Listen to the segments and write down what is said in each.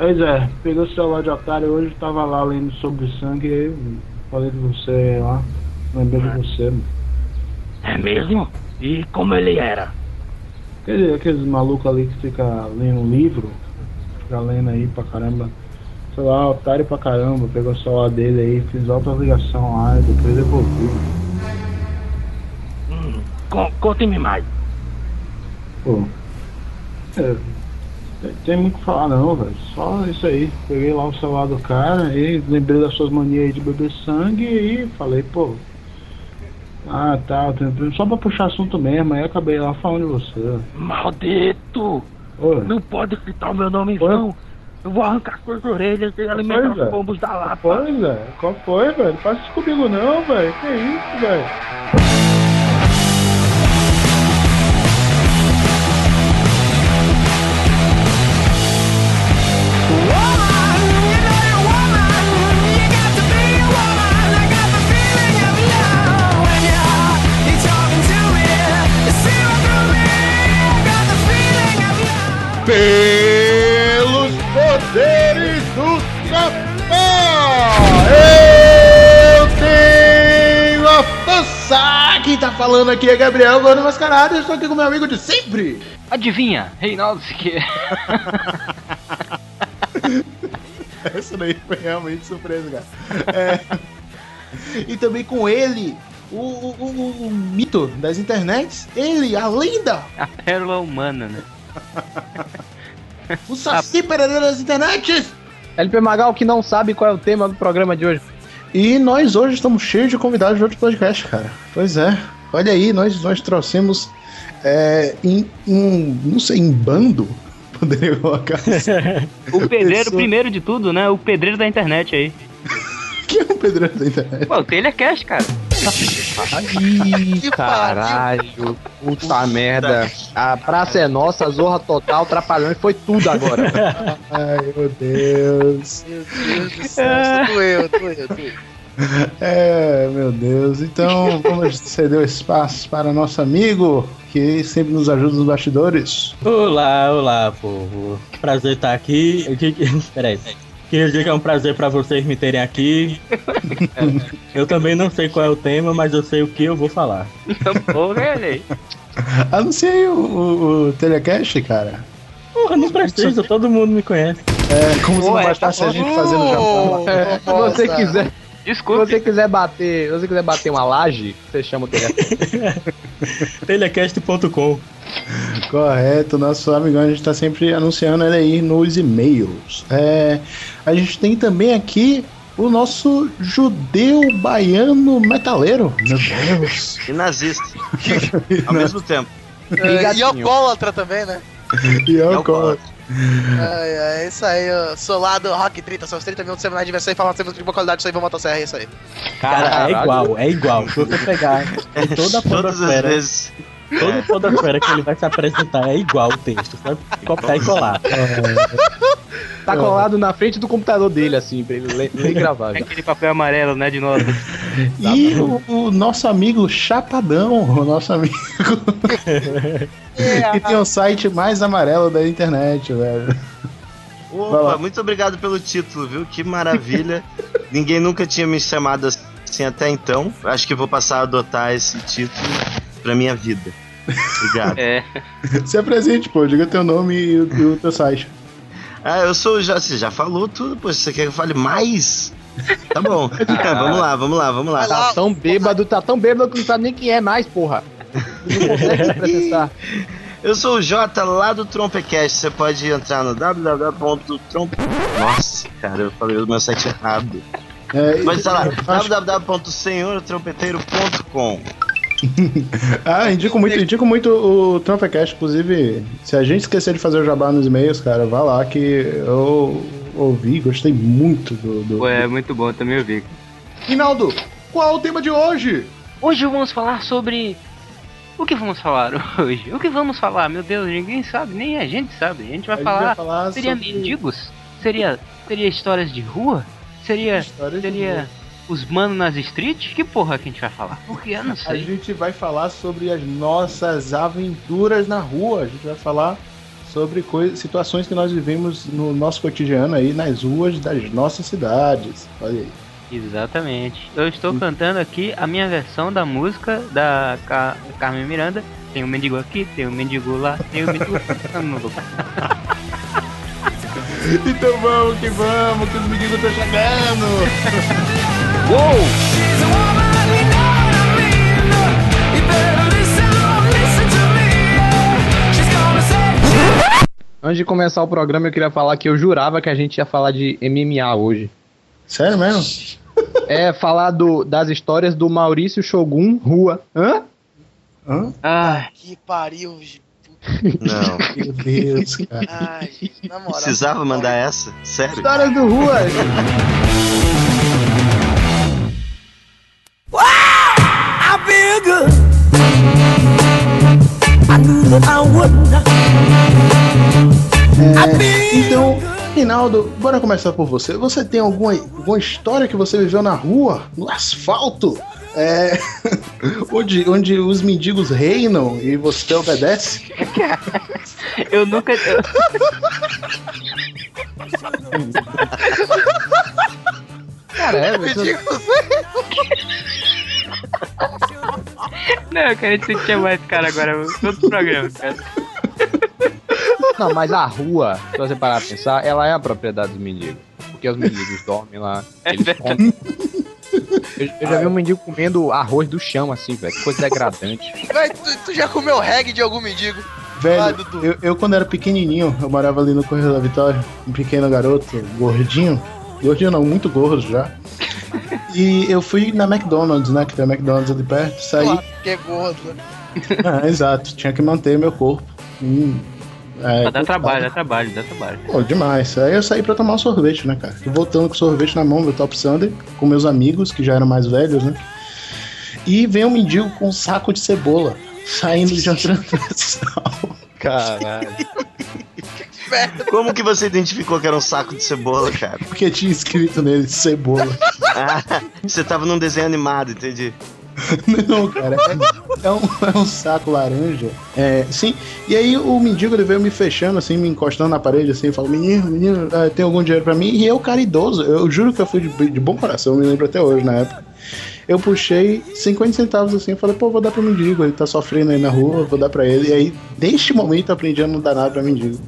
Pois é, peguei o celular de otário hoje, tava lá lendo sobre sangue e aí falei de você lá, lembrei de você. mano. É mesmo? E como ele era? Aquele, aqueles malucos ali que fica lendo livro, fica lendo aí pra caramba. Sei lá, otário pra caramba, pegou o celular dele aí, fiz outra ligação lá e depois devolvi. Hum, con- Conte-me mais. Pô. É, tem- muito o que falar não, velho. Só isso aí. Peguei lá o celular do cara e lembrei das suas manias aí de beber sangue e falei, pô. Ah, tá, só pra puxar assunto mesmo, aí eu acabei lá falando de você. Maldito! Oi. Não pode citar o meu nome em vão. Eu vou arrancar suas orelhas e alimentar os pombos da lapa. Pois é, qual foi, velho? Não faz isso comigo não, velho. Que isso, velho? Pelos poderes do Sapá! Eu tenho a força! Quem tá falando aqui é Gabriel Gordo Mascarado. Eu estou aqui com meu amigo de sempre. Adivinha, Reinaldo Siqueira. Essa daí foi realmente surpresa, cara. É, E também com ele, o, o- o- o mito das internets, ele, a lenda, A pérola humana, né? o Saci Pereira das internets. LP Magal que não sabe qual é o tema do programa de hoje. E nós hoje estamos cheios de convidados de outro podcast, cara. Pois é. Olha aí, nós, nós trouxemos é, em, em, não sei, em bando, poderia colocar. O pedreiro, Pessoa- primeiro de tudo, né? O pedreiro da internet aí. que é um pedreiro da internet? Pô, o Telecast, cara. Ih, caralho, puta merda. A praça é nossa, Zorra Total, Trapalhões, foi tudo agora. Ai, meu Deus. Meu Deus do céu, doeu, doeu, doeu. É, meu Deus. Então, vamos ceder o espaço para nosso amigo, que sempre nos ajuda nos bastidores. Olá, olá, povo. Prazer estar aqui. Que- Peraí. Queria dizer que é um prazer pra vocês me terem aqui. Eu também não sei qual é o tema, mas eu sei o que eu vou falar. Porra, velho. Anunciei o, o, o Telecast, cara. Porra, não precisa, todo mundo me conhece. É, como se não bastasse a gente fazer no Japão. É, se você quiser, se você quiser bater, se você quiser bater uma laje, você chama o telefone. Telecast.com. Correto, nosso amigão, a gente tá sempre anunciando ele aí nos e-mails. É, a gente tem também aqui o nosso judeu baiano metaleiro. Meu Deus. E nazista. Ao mesmo tempo. É, e alcoólatra também, né? E alcoólatra. Ai, ai, é isso aí, eu sou lá do Rock 30, são os 30 minutos semanais de versão e falar sempre de boa qualidade, isso aí, vou motosserra, é isso aí. Cara, é Caralho. igual, é igual. Se você pegar em toda a Todas as vezes. Toda a podosfera que ele vai se apresentar é igual o texto, sabe? Copiar e colar. Tá colado na frente do computador dele, assim, pra ele ler, ler e gravar. É aquele papel amarelo, né, de nota. E o, o nosso amigo Chapadão, o nosso amigo que tem o site mais amarelo da internet, velho. Opa, muito obrigado pelo título, viu? Que maravilha. Ninguém nunca tinha me chamado assim até então. Acho que vou passar a adotar esse título pra minha vida. Obrigado. É. Se apresente, pô, diga teu nome e o, o teu site. Ah, eu sou já. Você já falou tudo, pô. Você quer que eu fale mais? Tá bom. vamos lá, vamos lá, vamos lá. Tá tão bêbado, tá tão bêbado que não sabe nem quem é mais, porra. Não consegue se processar. Eu sou o Jota lá do Trompecast. Você pode entrar no www.trompe. Nossa, cara, eu falei o meu site errado. É, Pode estar lá, acho- www.senhortrompeteiro.com. Ah, indico muito, indico muito o Trumpecast, inclusive, se a gente esquecer de fazer o jabá nos e-mails, cara, vá lá que eu ouvi, gostei muito do. do... Pô, é muito bom, também eu vi. Rinaldo, qual é o tema de hoje? Hoje vamos falar sobre. O que vamos falar hoje? O que vamos falar? Meu Deus, ninguém sabe, nem a gente sabe. A gente vai A gente falar. vai falar seria sobre mendigos? Seria, seria histórias de rua? Seria, histórias de seria rua. Os manos nas streets? Que porra que a gente vai falar? Porque eu não A sei. gente vai falar sobre as nossas aventuras na rua. A gente vai falar sobre coi- situações que nós vivemos no nosso cotidiano aí nas ruas das nossas cidades. Olha aí. Exatamente. Eu estou cantando aqui a minha versão da música da Ca- Carmen Miranda. Tem um mendigo aqui, tem um mendigo lá, tem um mendigo. Então vamos que vamos, que os meninos estão chegando! Antes de começar o programa, eu queria falar que eu jurava que a gente ia falar de MMA hoje. Sério mesmo? É falar do, das histórias do Maurício Shogun Rua. Hã? Hã? Ai, Que pariu. gente. Não. Meu Deus, cara. Ai. Precisava mandar essa? Sério? Histórias do Rua. Então, Rinaldo, bora começar por você. Você tem alguma, alguma história que você viveu na rua, no asfalto? É, onde, onde os mendigos reinam e você obedece? eu nunca. eu- Cara, é, você- Não, eu quero te chamar esse cara agora outro programa, cara. Não, mas a rua, se você parar pra pensar, ela é a propriedade dos mendigos. Porque os mendigos dormem lá. É Eles verdade. comem. Eu, eu já vi um mendigo comendo arroz do chão, assim, velho. que Coisa degradante. Véi, tu, tu já comeu reggae de algum mendigo? Velho, Dudu. eu, eu quando era pequenininho, eu morava ali no Correio da Vitória, um pequeno garoto, gordinho. Gordinho não, muito gordo já. E eu fui na McDonald's, né? Que tem a McDonald's ali perto, saí. Claro, que é gordo. né? Ah, exato, tinha que manter meu corpo. Hum, é, Mas dá trabalho, dá trabalho, dá trabalho. Pô, demais. Aí eu saí pra tomar um sorvete, né, cara? E voltando com o sorvete na mão, meu top Sunday, com meus amigos, que já eram mais velhos, né? E vem um mendigo com um saco de cebola, saindo de uma transversal. Caralho. Como que você identificou que era um saco de cebola, cara? Porque tinha escrito nele cebola. Ah, você tava num desenho animado, entendi. Não, cara, é, é um, é um saco laranja. É, sim. E aí o mendigo ele veio me fechando, assim, me encostando na parede, assim, falou: Menino, menino, ah, tem algum dinheiro pra mim? E eu, cara idoso, eu juro que eu fui de, de bom coração, me lembro até hoje, na época. Eu puxei 50 centavos assim, falei, pô, vou dar pro mendigo, ele tá sofrendo aí na rua, vou dar pra ele. E aí, neste momento, eu aprendi a não dar nada pra mendigo.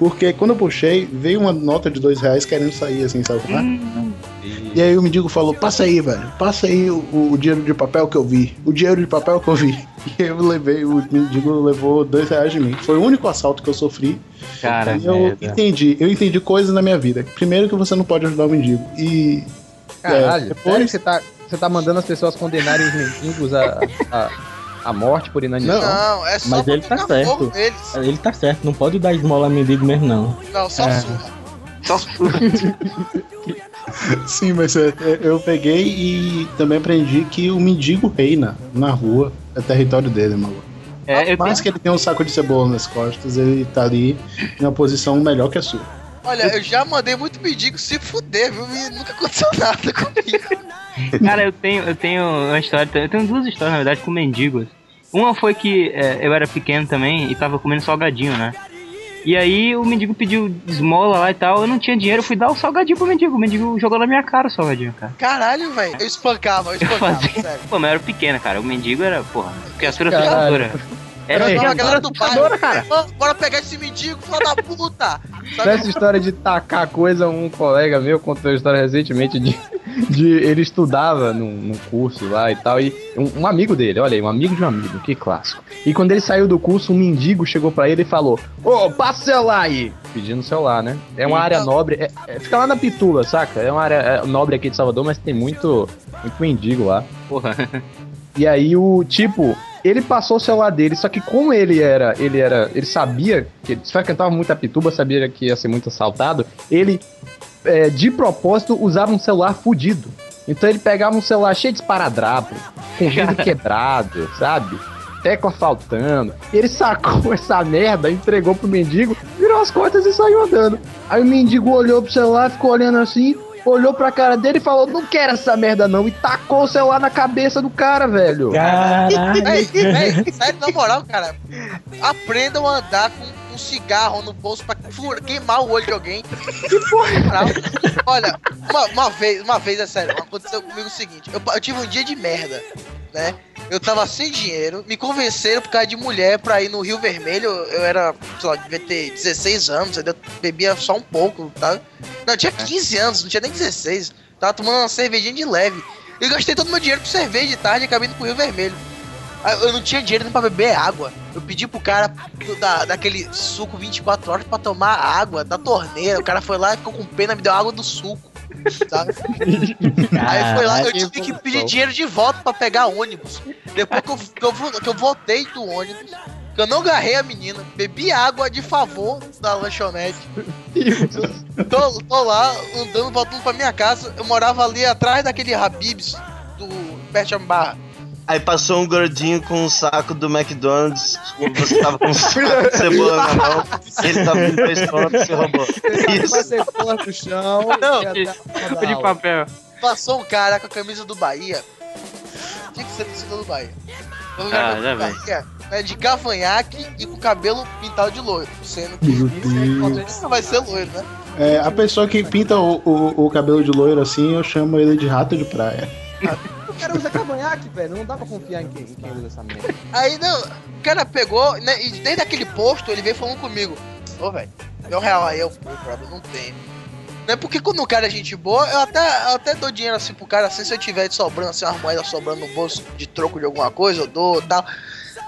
Porque quando eu puxei, veio uma nota de dois reais querendo sair, assim, sabe? como é? E aí o mendigo falou, passa aí, velho, passa aí o, o dinheiro de papel que eu vi. O dinheiro de papel que eu vi. E eu levei, o mendigo levou dois reais de mim. Foi o único assalto que eu sofri. Cara, E eu merda. entendi, eu entendi coisas na minha vida. Primeiro que você não pode ajudar o mendigo. E. Caralho, é, sério depois. que você tá, você tá mandando as pessoas condenarem os mendigos a, a, a morte por inanição? Não, é só Mas ele tá certo. Ele tá certo, não pode dar esmola a mendigo mesmo, não. Não, só É. surra. Só Sim, mas é, é, eu peguei e também aprendi que o mendigo reina na rua. É território dele, maluco. É, eu Mais tenho... que ele tem um saco de cebola nas costas, ele tá ali em uma posição melhor que a sua. Olha, eu já mandei muito mendigo se fuder, viu? E nunca aconteceu nada comigo. Cara, eu tenho, eu tenho uma história. Eu tenho duas histórias, na verdade, com mendigos. Uma foi que é, eu era pequeno também e tava comendo salgadinho, né? E aí o mendigo pediu esmola lá e tal, eu não tinha dinheiro, eu fui dar o salgadinho pro mendigo. O mendigo jogou na minha cara o salgadinho, cara. Caralho, velho. Eu espancava, eu espancava, fazia? sério. Pô, mas eu era pequena, cara. O mendigo era, porra, criatura assustadora. Era tava a galera do assustadora, bairro. cara. Bora pegar esse mendigo, filho da puta. Essa Sabe? história de tacar coisa, um colega meu contou a história recentemente de, de ele estudava num, num curso lá e tal, e um, um amigo dele, olha aí, um amigo de um amigo, que clássico. E quando ele saiu do curso, um mendigo chegou pra ele e falou: Ô, passa o celular aí! Pedindo o celular, né? É uma área nobre, é- é- fica lá na Pitula, saca? É uma área é, nobre aqui de Salvador, mas tem muito, muito mendigo lá. Porra. E aí o tipo, ele passou o celular dele, só que como ele era, ele era, ele sabia que ele frequentava muito a Pituba, sabia que ia ser muito assaltado, ele é, de propósito usava um celular fudido. Então ele pegava um celular cheio de esparadrapo, com vidro quebrado, sabe? Tecla faltando. Ele sacou essa merda, entregou pro mendigo, virou as costas e saiu andando. Aí o mendigo olhou pro celular, ficou olhando assim, olhou pra cara dele e falou: Não quero essa merda não. E tacou o celular na cabeça do cara, velho. Caralho. Ei, sério, na moral, cara. Aprendam a andar com um cigarro no bolso pra fura- queimar o olho de alguém. Que porra! Olha, uma, uma vez, uma vez, é sério, aconteceu comigo o seguinte: eu, eu tive um dia de merda, né? Eu tava sem dinheiro, me convenceram por causa de mulher pra ir no Rio Vermelho. Eu era, sei lá, devia ter 16 anos, ainda bebia só um pouco, tá? Não, eu tinha 15 anos, não tinha nem 16. Tava tomando uma cervejinha de leve. E gastei todo o meu dinheiro com cerveja de tarde e acabei indo pro Rio Vermelho. Aí Eu não tinha dinheiro nem pra beber água. Eu pedi pro cara da, daquele suco 24 horas pra tomar água da torneira. O cara foi lá, ficou com pena, me deu água do suco. Sabe? Aí foi lá, eu tive que pedir dinheiro de volta pra pegar ônibus. Depois que eu, que eu, que eu voltei do ônibus, que eu não agarrei a menina, bebi água de favor da lanchonete. tô, tô lá, andando, voltando pra minha casa. Eu morava ali atrás daquele Habibs do Bert Barra. Aí passou um gordinho com um saco do McDonald's, você tava com um saco de cebola na mão, ele tava vindo pra escola você roubou. Isso. No chão. Não, e de papel. Passou um cara com a camisa do Bahia. Tinha que ser torcedor do Bahia. Ah, com já Bahia, né, de cavanhaque e com cabelo pintado de loiro. Sendo que Meu isso vai ser loiro, né? É, a pessoa que pinta o, o, o cabelo de loiro assim, eu chamo ele de rato de praia. Cara usa cavanhaque, velho. Não dá pra confiar em quem, em quem usa essa merda. Aí não, o cara pegou, né? E desde aquele posto ele veio falando comigo. Ô, velho, meu real aí eu, pô, não tem. Né? Porque quando o cara é gente boa, eu até, eu até dou dinheiro assim pro cara, assim, se eu tiver de sobrando, assim, umas moedas sobrando no bolso de troco de alguma coisa, eu dou tal.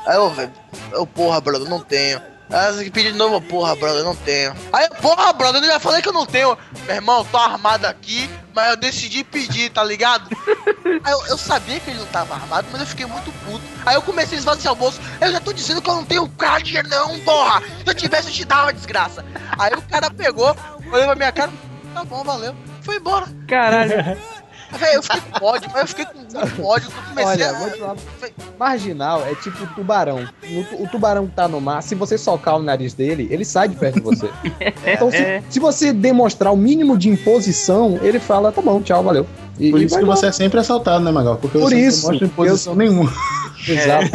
Aí eu, velho, eu, porra, brother, não tenho. Aí você pede de novo, porra, brother, não tenho. Aí, porra, brother, eu já falei que eu não tenho. Meu irmão, tô armado aqui, mas eu decidi pedir, tá ligado? Aí eu, eu sabia que ele não tava armado, mas eu fiquei muito puto. Aí eu comecei a esvaziar o bolso. Eu já tô dizendo que eu não tenho dinheiro, não, porra! Se eu tivesse, eu te dava, desgraça. Aí o cara pegou, olhou pra minha cara, tá bom, valeu. Foi embora. Caralho. Véi, eu fiquei com ódio, mas eu fiquei com muito ódio. que Eu comecei Olha, a. vou te falar. Marginal é tipo tubarão. No o tubarão que tá no mar, se você socar o nariz dele, ele sai de perto de você. Então, se, É. se você demonstrar o mínimo de imposição, ele fala, tá bom, tchau, valeu. E, Por e isso que você é sempre assaltado, né, Magal? Porque Por você isso, não mostra imposição nenhuma. Exato.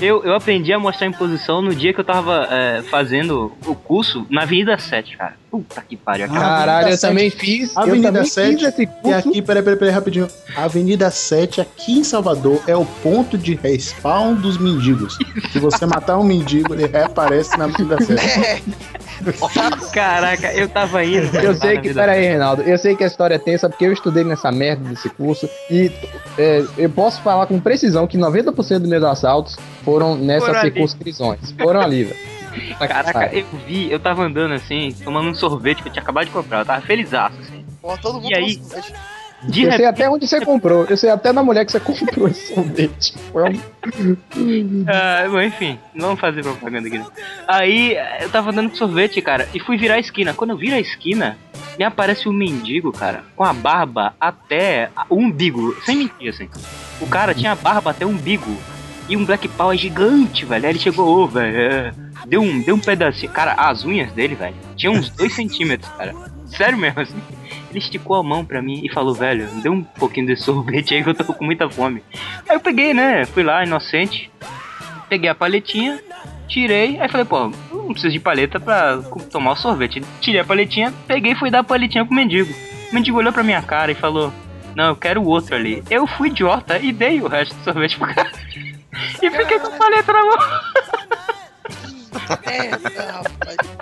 Eu, eu aprendi a mostrar imposição no dia que eu tava é, fazendo o curso na Avenida 7, cara. Puta que pariu. aquela- Caralho, eu também fiz. eu Avenida também 7 fiz E aqui, peraí, peraí, peraí, rapidinho. Avenida 7, aqui em Salvador, é o ponto de respawn dos mendigos. Se você matar um mendigo, ele reaparece na Avenida 7. Caraca, eu tava indo. Eu sei que, Vida pera aí, Reinaldo, eu sei que a história é tensa porque eu estudei nessa merda desse curso e é, eu posso falar com precisão que 90% dos meus assaltos foram nessas Foram ali. circunscrições. Foram ali, velho. Caraca, eu vi, eu tava andando assim, tomando um sorvete que eu tinha acabado de comprar. Eu tava felizaço, assim. porra, todo mundo E aí? De Eu sei repente, até onde você comprou, eu sei até na mulher que você comprou esse sorvete. Foi um- ah, bom, enfim, não vamos fazer propaganda aqui. né? Aí eu tava andando com sorvete, cara, e fui virar a esquina. Quando eu viro a esquina, me aparece um mendigo, cara, com a barba até o umbigo, sem mentir, assim. O cara tinha a barba até o umbigo. E um Black Power gigante, velho. Aí ele chegou, ô, velho. é, Deu um, deu um pedacinho. Cara, as unhas dele, velho, tinham uns 2 centímetros, cara. Sério mesmo, assim. Ele esticou a mão pra mim e falou, velho, dê um pouquinho desse sorvete aí que eu tô com muita fome. Aí eu peguei, né? Fui lá, inocente. Peguei a paletinha, tirei. Aí falei, pô, não preciso de paleta pra tomar o sorvete. Tirei a paletinha, peguei e fui dar a paletinha pro mendigo. O mendigo olhou pra minha cara e falou, não, eu quero o outro ali. Eu fui idiota e dei o resto do sorvete pro cara. E fiquei com a paleta na mão. É, rapaz.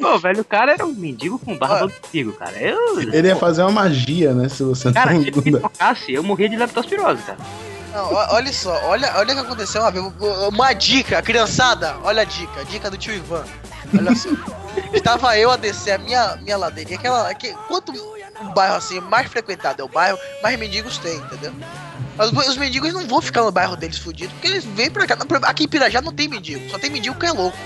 Pô, velho, o cara era um mendigo com barba do pigo, cara. Eu. Ele ia fazer uma magia, né? Se você Cara, não. se ele me tocasse, eu morria de leptospirose, cara. Não, olha só, olha, olha o que aconteceu uma dica, criançada, olha a dica, a dica do tio Ivan. Olha só. Estava eu a descer a minha, minha ladeirinha, aquela. Que, quanto um bairro assim mais frequentado é o bairro, mais mendigos tem, entendeu? Mas Os, os mendigos não vão ficar no bairro deles fudidos, porque eles vêm pra cá. Aqui em Pirajá não tem mendigo, só tem mendigo que é louco.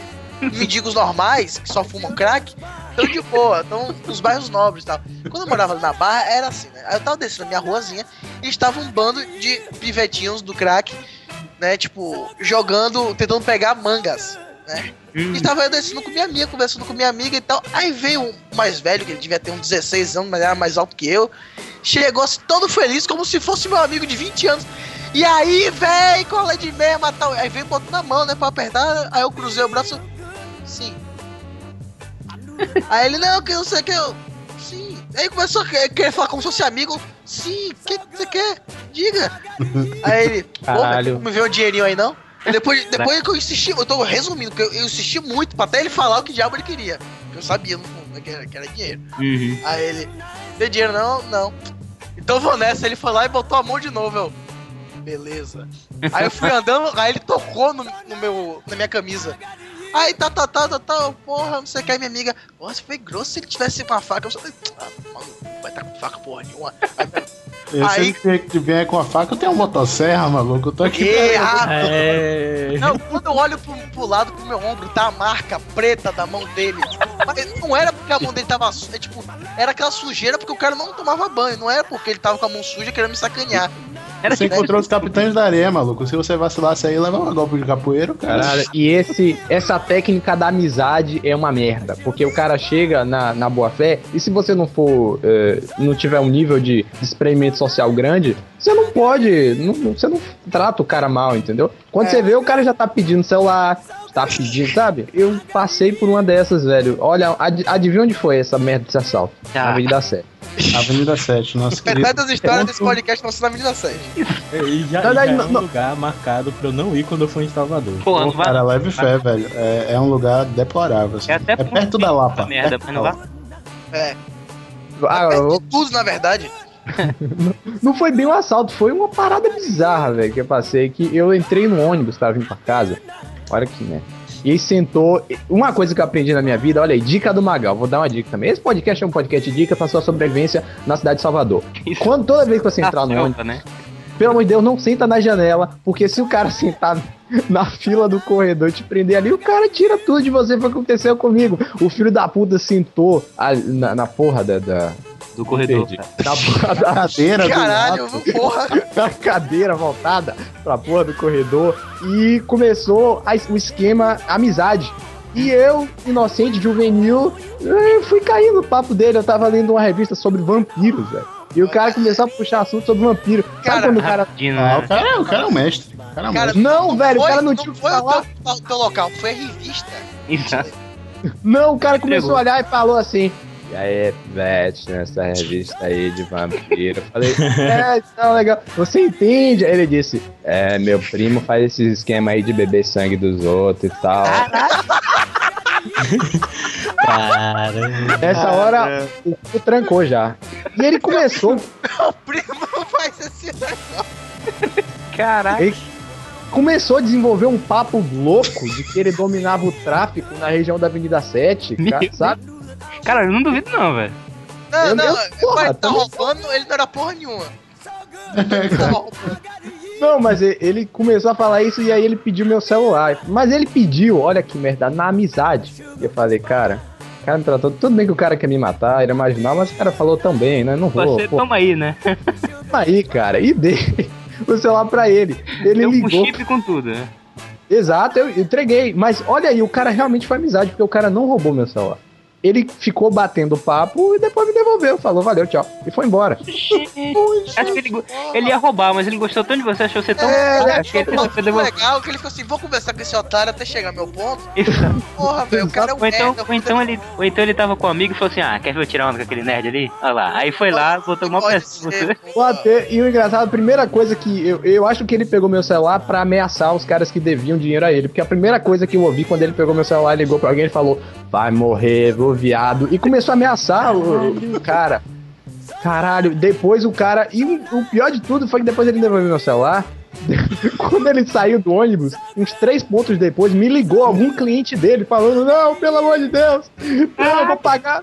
Mendigos normais, que só fumam crack, estão de boa, estão nos bairros nobres e tal. Quando eu morava na Barra, era assim, né? Aí eu tava descendo a minha ruazinha e estava um bando de pivetinhos do crack, né? Tipo, jogando, tentando pegar mangas, né? Hum. E tava eu descendo com minha amiga, conversando com minha amiga e tal. Aí veio um mais velho, que ele devia ter uns 16 anos, mas era mais alto que eu. Chegou assim, todo feliz, como se fosse meu amigo de 20 anos. E aí, véi, cola de mesma tal. Aí veio botando na mão, né, pra apertar. Aí eu cruzei o braço. Sim. Aí ele, não, que não sei o que eu. Sim. Aí começou a querer falar como se fosse amigo. Sim, o que você quer? Diga. Aí ele, pô, Caralho. não me vê um dinheirinho aí não? E depois, depois que eu insisti, eu tô resumindo, porque eu, eu insisti muito pra até ele falar o que diabo ele queria. Eu sabia no fundo né, que era, que era dinheiro. Uhum. Aí ele, tem dinheiro não? Não. Então eu vou nessa. Ele foi lá e botou a mão de novo. Eu, beleza. Aí eu fui andando, aí ele tocou no, no meu, na minha camisa. Aí tá, tá, tá, tá, tá, porra, não sei o que. Aí minha amiga, nossa, foi grosso se ele tivesse com a faca. Eu falei, ah, maluco, não vai estar com faca porra nenhuma. Aí, Se Aí- ele que vier com a faca, eu tenho uma motosserra, maluco. Eu tô aqui. Pra- rapaz. É. Não, quando eu olho pro, pro lado pro meu ombro, tá a marca preta da mão dele. Mas não era porque a mão dele tava suja, é, tipo, era aquela sujeira porque o cara não tomava banho, não era porque ele tava com a mão suja querendo me sacanear. Era Você tipo, encontrou os capitães da areia, maluco. Se você vacilasse aí, leva um golpe de capoeiro, cara. Caralho, e esse, essa técnica da amizade é uma merda, porque o cara chega na, na boa fé e se você não for, eh, não tiver um nível de experimento social grande, você não pode, não- não- você não trata o cara mal, entendeu? Quando É. você vê, o cara já tá pedindo celular, tá pedindo, sabe? Eu passei por uma dessas, velho. Olha, ad, adivinha onde foi essa merda desse assalto? Tá. Na Avenida 7. Avenida 7, nosso querido. Metade das histórias desse podcast não são na Avenida 7. E já, já é um não- lugar marcado pra eu não ir quando eu for em Salvador. Pô, não vai. cara, leve fé, velho. É, é um lugar deplorável. assim. É até É perto da Lapa. merda, perto mas da não Lapa. vai. É. Ah, É eu- de tudo, na verdade. Não foi bem um assalto, foi uma parada bizarra, velho, que eu passei. Que eu entrei no ônibus pra vir pra casa. Olha que né. E aí sentou. Uma coisa que eu aprendi na minha vida, olha aí, dica do Magal. Vou dar uma dica também. Esse podcast é um podcast de dica pra sua sobrevivência na cidade de Salvador. Isso. Quando toda vez que você entrar no ônibus, né? pelo amor de Deus, não senta na janela, porque se o cara sentar na fila do corredor e te prender ali, o cara tira tudo de você. Foi o que aconteceu comigo. O filho da puta sentou ali na, na porra da- da, Do corredor. Porra da Cadeira do Caralho, lado. porra. a cadeira voltada pra porra do corredor e começou a- o esquema amizade. E eu, inocente, juvenil, eh, fui cair no papo dele. Eu tava lendo uma revista sobre vampiros, velho. E o cara começou a puxar assunto sobre vampiro. Sabe Cara, quando o cara. Rapidinho, Ah, né? o cara, o cara é um mestre. O cara é um Cara, mestre. Não, velho, o foi- cara não tinha o que foi falar. o teu, o teu local, foi a revista. Exato. Não, o cara começou Entregou. a olhar e falou assim. E aí, Vete, nessa revista aí de vampiro. Eu falei, é, tá legal. Você entende? Aí ele disse, é, meu primo faz esse esquema aí de beber sangue dos outros e tal. Cara. Nessa hora, o cu trancou já. E ele começou, O primo faz esse negócio. Caraca. ele começou a desenvolver um papo louco de que ele dominava o tráfico na região da Avenida 7, Meu cara, sabe? Cara, eu não duvido não, velho. Não, Eu- não, ele porra, tá roubando, ele não era porra nenhuma. Não, mas ele começou a falar isso e aí ele pediu meu celular. Mas ele pediu, olha que merda, na amizade. E eu falei, cara, o cara me tratou. Tudo bem que o cara quer me matar, ele é marginal, mas o cara falou tão bem, né? Não vou. Você Pô, toma aí, né? aí, cara, e dei o celular pra ele. Ele Deu com ligou. chip com tudo, né? Exato, eu entreguei. Mas olha aí, o cara realmente foi amizade, porque o cara não roubou meu celular. Ele ficou batendo papo e depois me devolveu. Falou, valeu, tchau. E foi embora. Acho que ele, ele ia roubar, mas ele gostou tanto de você, achou você tão. É, ele acho que achou ele um resolveu devolver. legal que ele falou assim: vou conversar com esse otário até chegar meu ponto. Isso. Porra, velho, o cara é um Ou então, merda. ou, então ele, ou então ele tava com um amigo e falou assim: Ah, quer ver eu tirar onda com aquele nerd ali? Olha lá. Aí foi lá, botou uma ter. E o engraçado, a primeira coisa que. Eu, eu acho que ele pegou meu celular pra ameaçar os caras que deviam dinheiro a ele. Porque a primeira coisa que eu ouvi quando ele pegou meu celular e ligou pra alguém, ele falou: Vai morrer, ô viado. E começou a ameaçar o, o cara. Caralho, depois o cara. E o, pior de tudo foi que depois ele devolveu meu celular. Quando ele saiu do ônibus, uns três pontos depois, me ligou algum cliente dele falando: Não, pelo amor de Deus, não, eu vou pagar.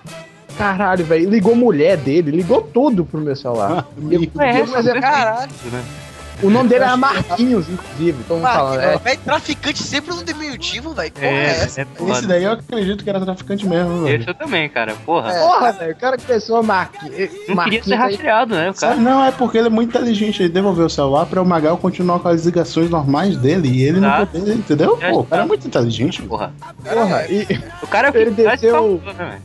Caralho, velho. Ligou mulher dele, ligou tudo pro meu celular. E eu- É, eu- mas é- Caralho, o nome dele era Marquinhos, inclusive. Mundo falando. É, velho, traficante sempre no diminutivo, velho. Porra, é É, essa? é Esse daí eu acredito que era traficante mesmo, velho. Esse eu também, cara. Porra. É. Porra, velho, o cara começou a Marquinhos. Não queria Marquinhos ser aí- rastreado, né? O cara. Sabe, não, é porque ele é muito inteligente. Ele devolveu o celular pra o Magal continuar com as ligações normais dele e ele não Exato. poder, entendeu? Pô, o cara é muito inteligente. Porra. Porra, e O cara é o que Ele desceu- né, velho?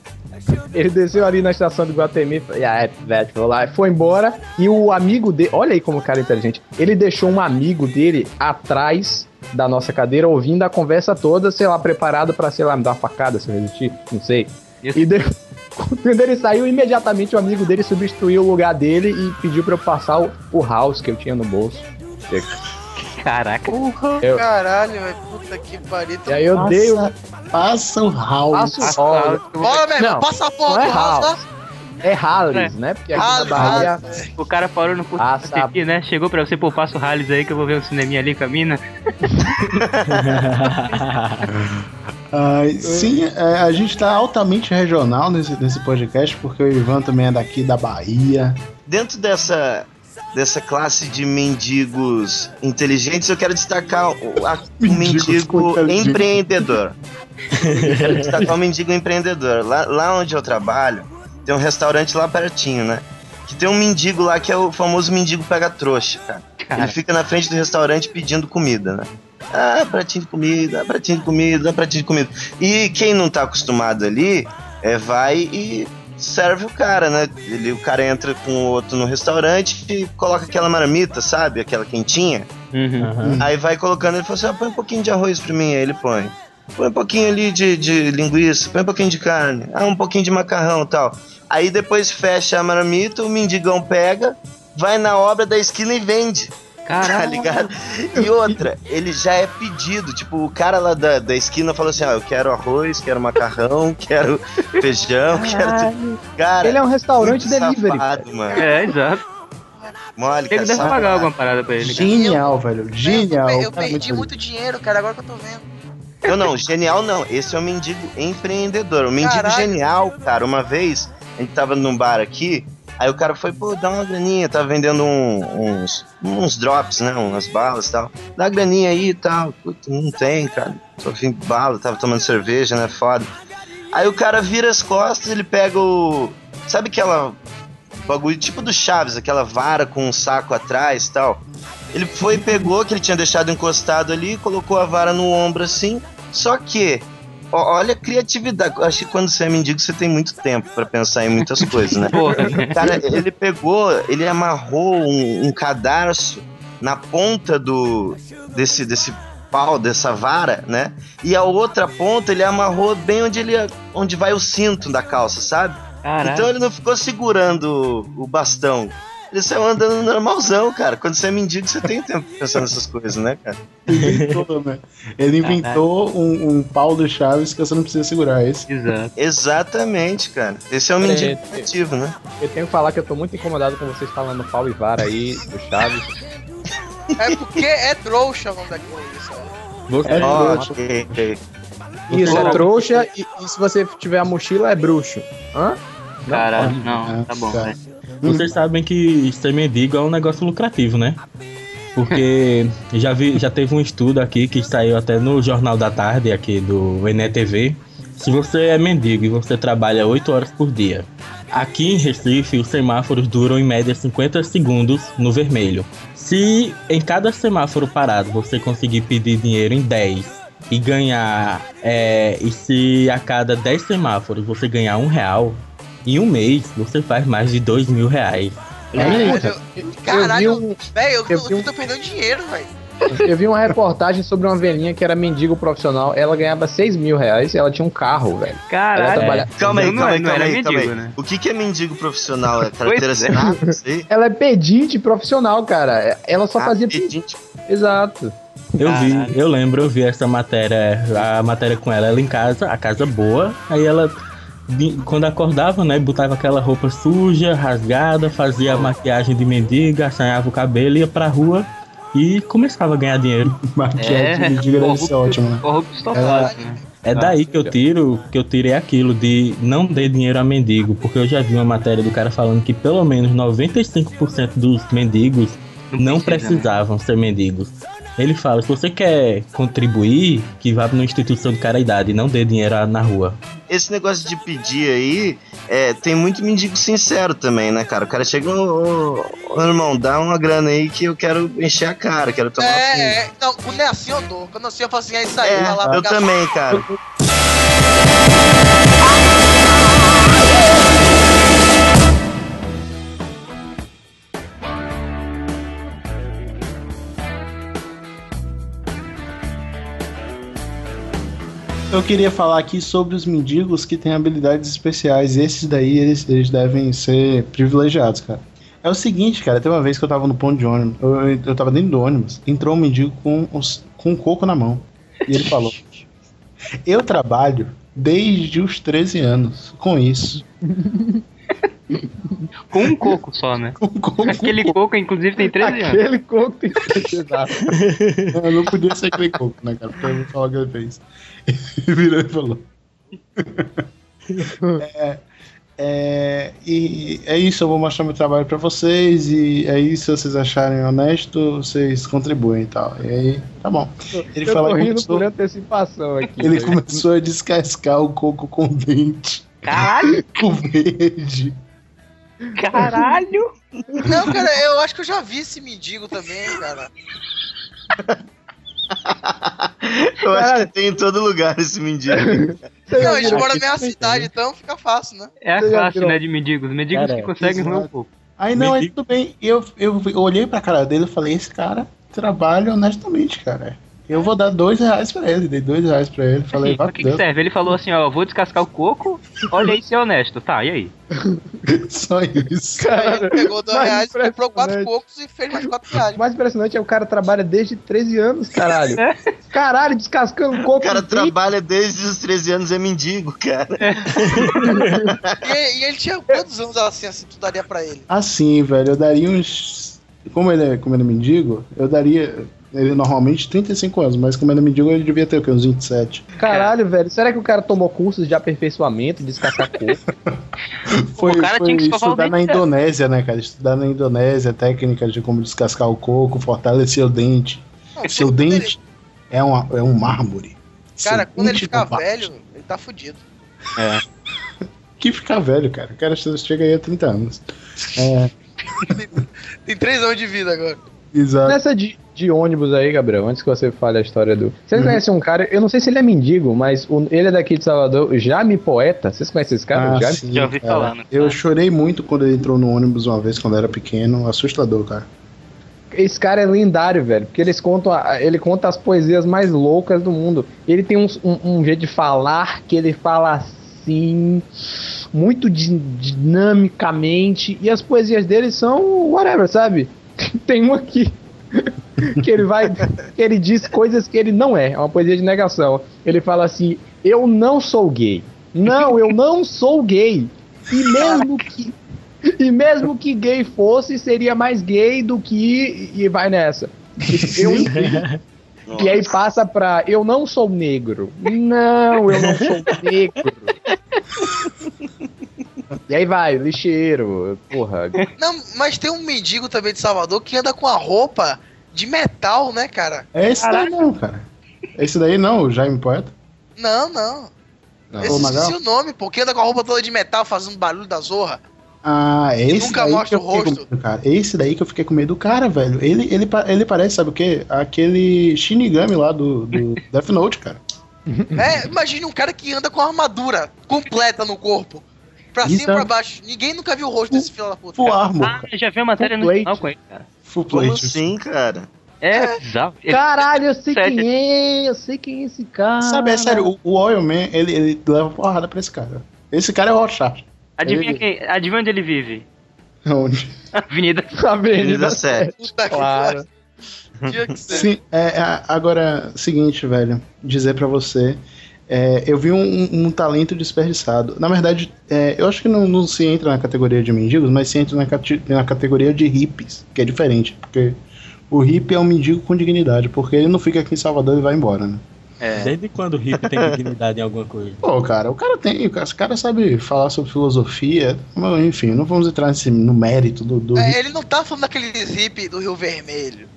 Ele desceu ali na estação do Guatemi e ah, velho, vou lá. Foi embora. E o amigo dele, olha aí como o cara é inteligente. Ele deixou um amigo dele atrás da nossa cadeira, ouvindo a conversa toda, sei lá, preparado pra, sei lá, me dar uma facada se eu resistir, não sei. Isso. E de... quando ele saiu, imediatamente o amigo dele substituiu o lugar dele e pediu pra eu passar o, o house que eu tinha no bolso. Caraca. Eu- Caralho, velho. Puta que pariu. E aí eu Passa, dei o passa o House. passo o house. Bora, meu irmão. Não, Passa a porra não é do house, house. tá? É né? Porque aqui Halles, na Bahia. O cara parou no posto Passa. de aqui, né? Chegou pra você, pô, passa o Halles aí que eu vou ver um cineminha ali com a mina. Ai, sim, é, a gente tá altamente regional nesse, nesse podcast, porque o Ivan também é daqui da Bahia. Dentro dessa, dessa classe de mendigos inteligentes, eu quero destacar o, a- o mendigo empreendedor. Eu quero destacar o mendigo empreendedor. Lá, lá onde eu trabalho, tem um restaurante lá pertinho, né? Que tem um mendigo lá que é o famoso mendigo pega-trouxa, cara. Cara. Ele fica na frente do restaurante pedindo comida, né? Ah, pratinho de comida, pratinho de comida, pratinho de comida. E quem não tá acostumado ali, é, vai e serve o cara, né? Ele, o cara entra com o outro no restaurante e coloca aquela marmita, sabe? Aquela quentinha. Uhum. Aí vai colocando, ele fala assim, ah, põe um pouquinho de arroz pra mim, aí ele põe. Põe um pouquinho ali de, de linguiça, põe um pouquinho de carne, ah, um pouquinho de macarrão e tal. Aí depois fecha a marmita, o mendigão pega, vai na obra da esquina e vende. Tá Caralho. ligado? E outra, ele já é pedido. Tipo, o cara lá da, da esquina falou assim: ah, eu quero arroz, quero macarrão, quero feijão, quero. tudo. Cara, Ele é um restaurante delivery. Safado, mano. É, exato. Mole, cara. que deve pagar alguma parada pra ele. cara. Genial, velho. Genial. Eu, eu Cara, perdi muito muito dinheiro, cara, agora que eu tô vendo. Não, não, genial não. Esse é o mendigo empreendedor. O mendigo Caralho. genial, cara. Uma vez, a gente tava num bar aqui, aí o cara foi, pô, dá uma graninha, tava vendendo um- uns, uns drops, né? Umas balas e tal. Dá uma graninha aí e tal. Puta, não tem, cara. Só fim de bala, tava tomando cerveja, né? Foda. Aí o cara vira as costas, ele pega o. Sabe aquela bagulho tipo do Chaves, aquela vara com um saco atrás e tal? Ele foi pegou, que ele tinha deixado encostado ali, colocou a vara no ombro assim. Só que, olha a criatividade. Acho que quando você é mendigo, você tem muito tempo pra pensar em muitas coisas, né? Porra. Cara, ele pegou, ele amarrou um, um cadarço na ponta do desse, desse pau, dessa vara, né? E a outra ponta ele amarrou bem onde ele onde vai o cinto da calça, sabe? Caralho. Então ele não ficou segurando o bastão. Ele saiu andando normalzão, cara. Quando você é mendigo, você tem tempo pra pensar nessas coisas, né, cara? inventou, né? Ele inventou um, um pau do Chaves que você não precisa segurar é esse. Exato. Exatamente, cara. Esse é o mendigo É, criativo, né? Eu tenho que falar que eu tô muito incomodado com vocês falando pau e vara aí, do Chaves. É porque é trouxa o nome sabe? Você, É Ó, trouxa. ok, ok. Isso, é trouxa e, e se você tiver a mochila é bruxo. Hã? Caralho, pode. não, tá bom, Tá. Vocês sabem que ser mendigo é um negócio lucrativo, né? Porque já, vi, já teve um estudo aqui que saiu até no Jornal da Tarde, aqui do NETV. Se você é mendigo e você trabalha 8 horas por dia, aqui em Recife os semáforos duram em média 50 segundos no vermelho. Se em cada semáforo parado você conseguir pedir dinheiro em 10 e ganhar, é, e se a cada 10 semáforos você ganhar um real, em um mês você faz mais de 2 mil reais. Caralho, caralho, Eu vi um- velho, eu, eu tô- vi um- tô perdendo dinheiro, velho. Eu vi uma reportagem sobre uma velhinha que era mendigo profissional. Ela ganhava 6 mil reais e ela tinha um carro, velho. Caralho. trabalha- Calma aí, Não, calma aí, não calma aí, calma mendigo, aí. né? O que, que é mendigo profissional? É carteira é. assinada? Ela é pedinte profissional, cara. Ela só Ah, fazia. pedinte. Exato. Eu vi, Caralho. eu lembro, eu vi essa matéria, a matéria com ela, ela em casa, a casa boa, aí ela quando acordava, né, botava aquela roupa suja, rasgada, fazia a maquiagem de mendiga, assanhava o cabelo, ia pra rua e começava a ganhar dinheiro. Maquiagem de mendiga deve ser ótimo, né? Estofado, né? É daí que eu tiro, que eu tirei aquilo de não dê dinheiro a mendigo, porque eu já vi uma matéria do cara falando que pelo menos 95% dos mendigos não precisa, né? precisavam ser mendigos. Ele fala, se você quer contribuir, que vá numa instituição de caridade e não dê dinheiro na rua. Esse negócio de pedir aí, é, tem muito mendigo sincero também, né, cara? O cara chega, ô, ô, ô, irmão, dá uma grana aí que eu quero encher a cara, quero tomar. É, é, não, quando é assim eu dou. Quando assim eu falo assim, é isso aí, É, vai lá eu também, cara. eu queria falar aqui sobre os mendigos que têm habilidades especiais. Esses daí, eles, eles devem ser privilegiados, cara. É o seguinte, cara, tem uma vez que eu tava no ponto de ônibus, eu, eu tava dentro do ônibus, entrou um mendigo com, os, com um coco na mão. E ele falou: Eu trabalho desde os 13 anos com isso. Com um coco só, né? Com coco, Aquele coco, inclusive, tem 13 anos. Aquele coco tem Exato. Não, não podia ser aquele coco, né, cara? Porque eu vou falar o que ele fez. Ele virou e falou. É, é, e é isso, eu vou mostrar meu trabalho pra vocês. E é isso, se vocês acharem honesto, vocês contribuem e tal. E aí, tá bom. Ele eu fala tô rindo começou, por antecipação aqui. Ele velho. começou a descascar o coco com dente. Caralho! Com verde. Caralho! Não, cara, eu acho que eu já vi esse mendigo também, cara. Eu acho que tem em todo lugar esse mendigo. Não, a gente mora na minha cidade, então fica fácil, né? É a classe, né, de mendigos. Mendigos Cara, que conseguem roer um exato. pouco. Aí não, aí tudo bem. Eu, eu, eu olhei pra cara dele e falei, esse cara trabalha honestamente, cara. Eu vou dar dois reais pra ele. Dei dois reais pra ele. Falei, Assim, pra que, que serve? Ele falou assim, ó, vou descascar o coco, olha aí se é honesto. Tá, e aí? Só isso. Aí ele pegou dois mais reais, comprou quatro cocos e fez mais quatro reais. O mais impressionante é o cara trabalha desde 13 anos, caralho. É. Caralho, descascando coco. O cara trabalha desde os 13 anos, é mendigo, cara. E, e ele tinha quantos anos assim, assim, tu daria pra ele? Assim, velho, eu daria uns. Como ele é, como ele é mendigo, eu daria. Ele normalmente 35 anos, mas como ele é mendigo, ele devia ter o quê? Uns 27. Caralho, velho. Será que o cara tomou cursos de aperfeiçoamento, de descascar coco? Foi, O cara foi tinha que estudar na. Indonésia, né, cara? Estudar na Indonésia técnicas de como descascar o coco, fortalecer o dente. Não, Seu dente é, uma, é um mármore. Cara, Seu quando ele ficar combate. velho, ele tá fudido. Que ficar velho, cara. O cara chega aí a 30 anos. É, Tem três anos de vida agora. Exato. Nessa de, de ônibus aí, Gabriel, antes que você fale a história do. Vocês Uhum. conhecem um cara, eu não sei se ele é mendigo, mas o- ele é daqui de Salvador, o Jame Poeta. Vocês conhecem esse cara? Ah, Jame? sim, Já ouvi falar, né? Eu chorei muito quando ele entrou no ônibus uma vez, quando eu era pequeno. Assustador, cara. Esse cara é lendário, velho, porque eles contam, a- ele conta as poesias mais loucas do mundo. Ele tem uns- um, um jeito de falar que ele fala assim, muito di- dinamicamente, e as poesias dele são whatever, sabe? Tem um aqui que ele vai, que ele diz coisas que ele não é, é uma poesia de negação. Ele fala assim: "Eu não sou gay. Não, eu não sou gay. E mesmo que e mesmo que gay fosse, seria mais gay do que. E vai nessa. Eu, e aí passa pra. Eu não sou negro. Não, eu não sou negro. E aí vai, lixeiro, porra. Não, mas tem um mendigo também de Salvador que anda com a roupa de metal, né, cara? É esse daí não, cara. Esse daí não, o Jaime Poeta. Não, não. Não. Esse Ô, esqueci o nome, pô. Que anda com a roupa toda de metal fazendo barulho da zorra. Ah, é esse nunca daí mostra que eu o fiquei rosto. com medo, cara. Esse daí que eu fiquei com medo do cara, velho. Ele, ele, ele parece, sabe o quê? Aquele Shinigami lá do, do Death Note, cara. É, imagine um cara que anda com a armadura completa no corpo. Pra Isso cima e é- pra baixo. Ninguém nunca viu o rosto desse filho da puta. Full cara. Armor, Ah, eu já vi a matéria no Full jornal plate. com ele, cara. Full Como plate. assim, cara? É, bizarro. Ele- Caralho, eu sei Sério? quem é, eu sei quem é esse cara. Sabe, é sério, o, o Oil Man, ele, ele leva porrada pra esse cara. Esse cara é o Rorschach. Adivinha, Ele- quem, adivinha onde ele vive? Onde? Avenida. Avenida Avenida 7. Puta que Claro. que. Sim, é, é, agora, seguinte, velho, dizer pra você, é, eu vi um, um- talento desperdiçado. Na verdade, é, eu acho que não, não se entra na categoria de mendigos, mas se entra na, cate- na categoria de hippies, que é diferente, porque o hippie é um mendigo com dignidade, porque ele não fica aqui em Salvador e vai embora, né? É. Desde quando o hippie tem dignidade em alguma coisa? Pô, cara, o cara tem, o cara, sabe falar sobre filosofia, mas, enfim, não vamos entrar nesse, no mérito do, do É, ele não tá falando daqueles hippie do Rio Vermelho.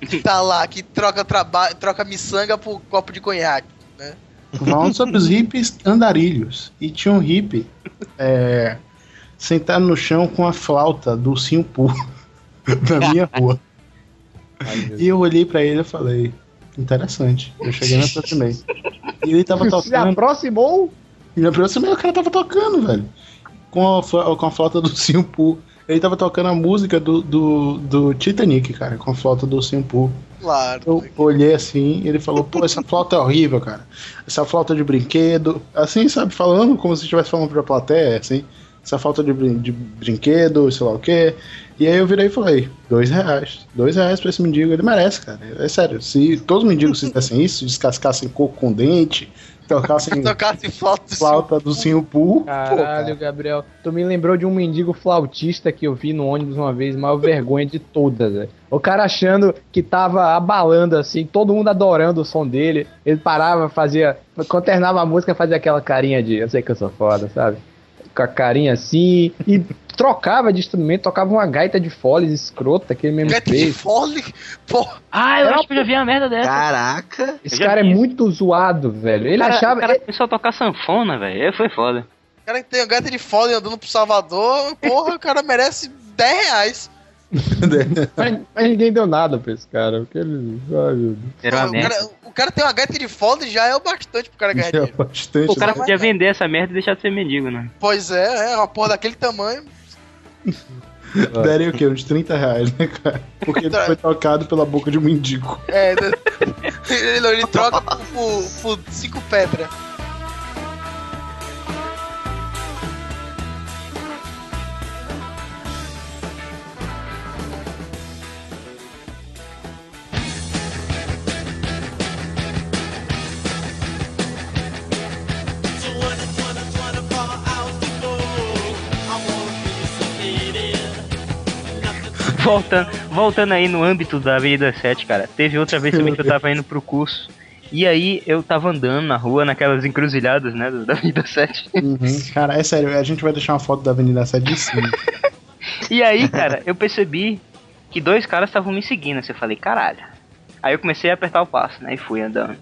Que tá lá, que troca, traba troca miçanga por copo de conhaque. Falando sobre os hippies andarilhos. E tinha um hippie é, sentado no chão com a flauta do Simpu na minha rua. E eu olhei pra ele e falei, interessante. Eu cheguei e me aproximei. E ele tava Se tocando. aproximou? Me aproximei, o cara tava tocando, velho. Com a, com a flauta do Simpu. Ele tava tocando a música do, do, do Titanic, cara, com a flauta do Simpu. Claro. Eu olhei assim e ele falou, pô, essa flauta é horrível, cara. Essa flauta de brinquedo. Assim, sabe, falando como se estivesse falando pra plateia, assim. Essa falta de, brin de brinquedo, sei lá o quê. E aí eu virei e falei, dois reais. Dois reais pra esse mendigo, ele merece, cara. É sério, se todos os mendigos fizessem isso, descascassem coco com dente, tocassem Tocasse flauta do flauta do Simpu, pô, Caralho, cara. Gabriel. Tu me lembrou de um mendigo flautista que eu vi no ônibus uma vez, maior vergonha de todas, velho. O cara achando que tava abalando assim, todo mundo adorando o som dele. Ele parava, fazia. Quando terminava a música, fazia aquela carinha de eu sei que eu sou foda, sabe? Com a carinha assim. E trocava de instrumento, tocava uma gaita de foles escrota que ele mesmo Gaita de fez. fole? Pô, Ah, eu Era acho que eu já vi uma merda dessa. Caraca! Esse cara é muito zoado, velho. Ele o cara, achava. o cara começou a tocar sanfona, velho. Foi foda. o cara que tem um gato de fole andando pro Salvador, porra, o cara merece 10 reais. Mas, mas ninguém deu nada pra esse cara. Porque ele. Ai, uma o, cara, o cara tem uma gaita de fole já é o bastante pro cara ganhar É dinheiro. bastante. O cara né? podia vender essa merda e deixar de ser mendigo, né? Pois é, é uma porra daquele tamanho. Daria o quê? Uns 30 reais, né, cara? Porque ele foi tocado pela boca de um mendigo. É, ele, ele troca por, por, por cinco pedras. Voltando, voltando aí no âmbito da Avenida 7, cara. Teve outra vez também que eu tava indo pro curso. E aí eu tava andando na rua, naquelas encruzilhadas, né, da Avenida 7. Uhum. Cara, é sério, a gente vai deixar uma foto da Avenida 7 de cima. E aí, cara, eu percebi que dois caras estavam me seguindo. Assim, eu falei, caralho. Aí eu comecei a apertar o passo, né? E fui andando.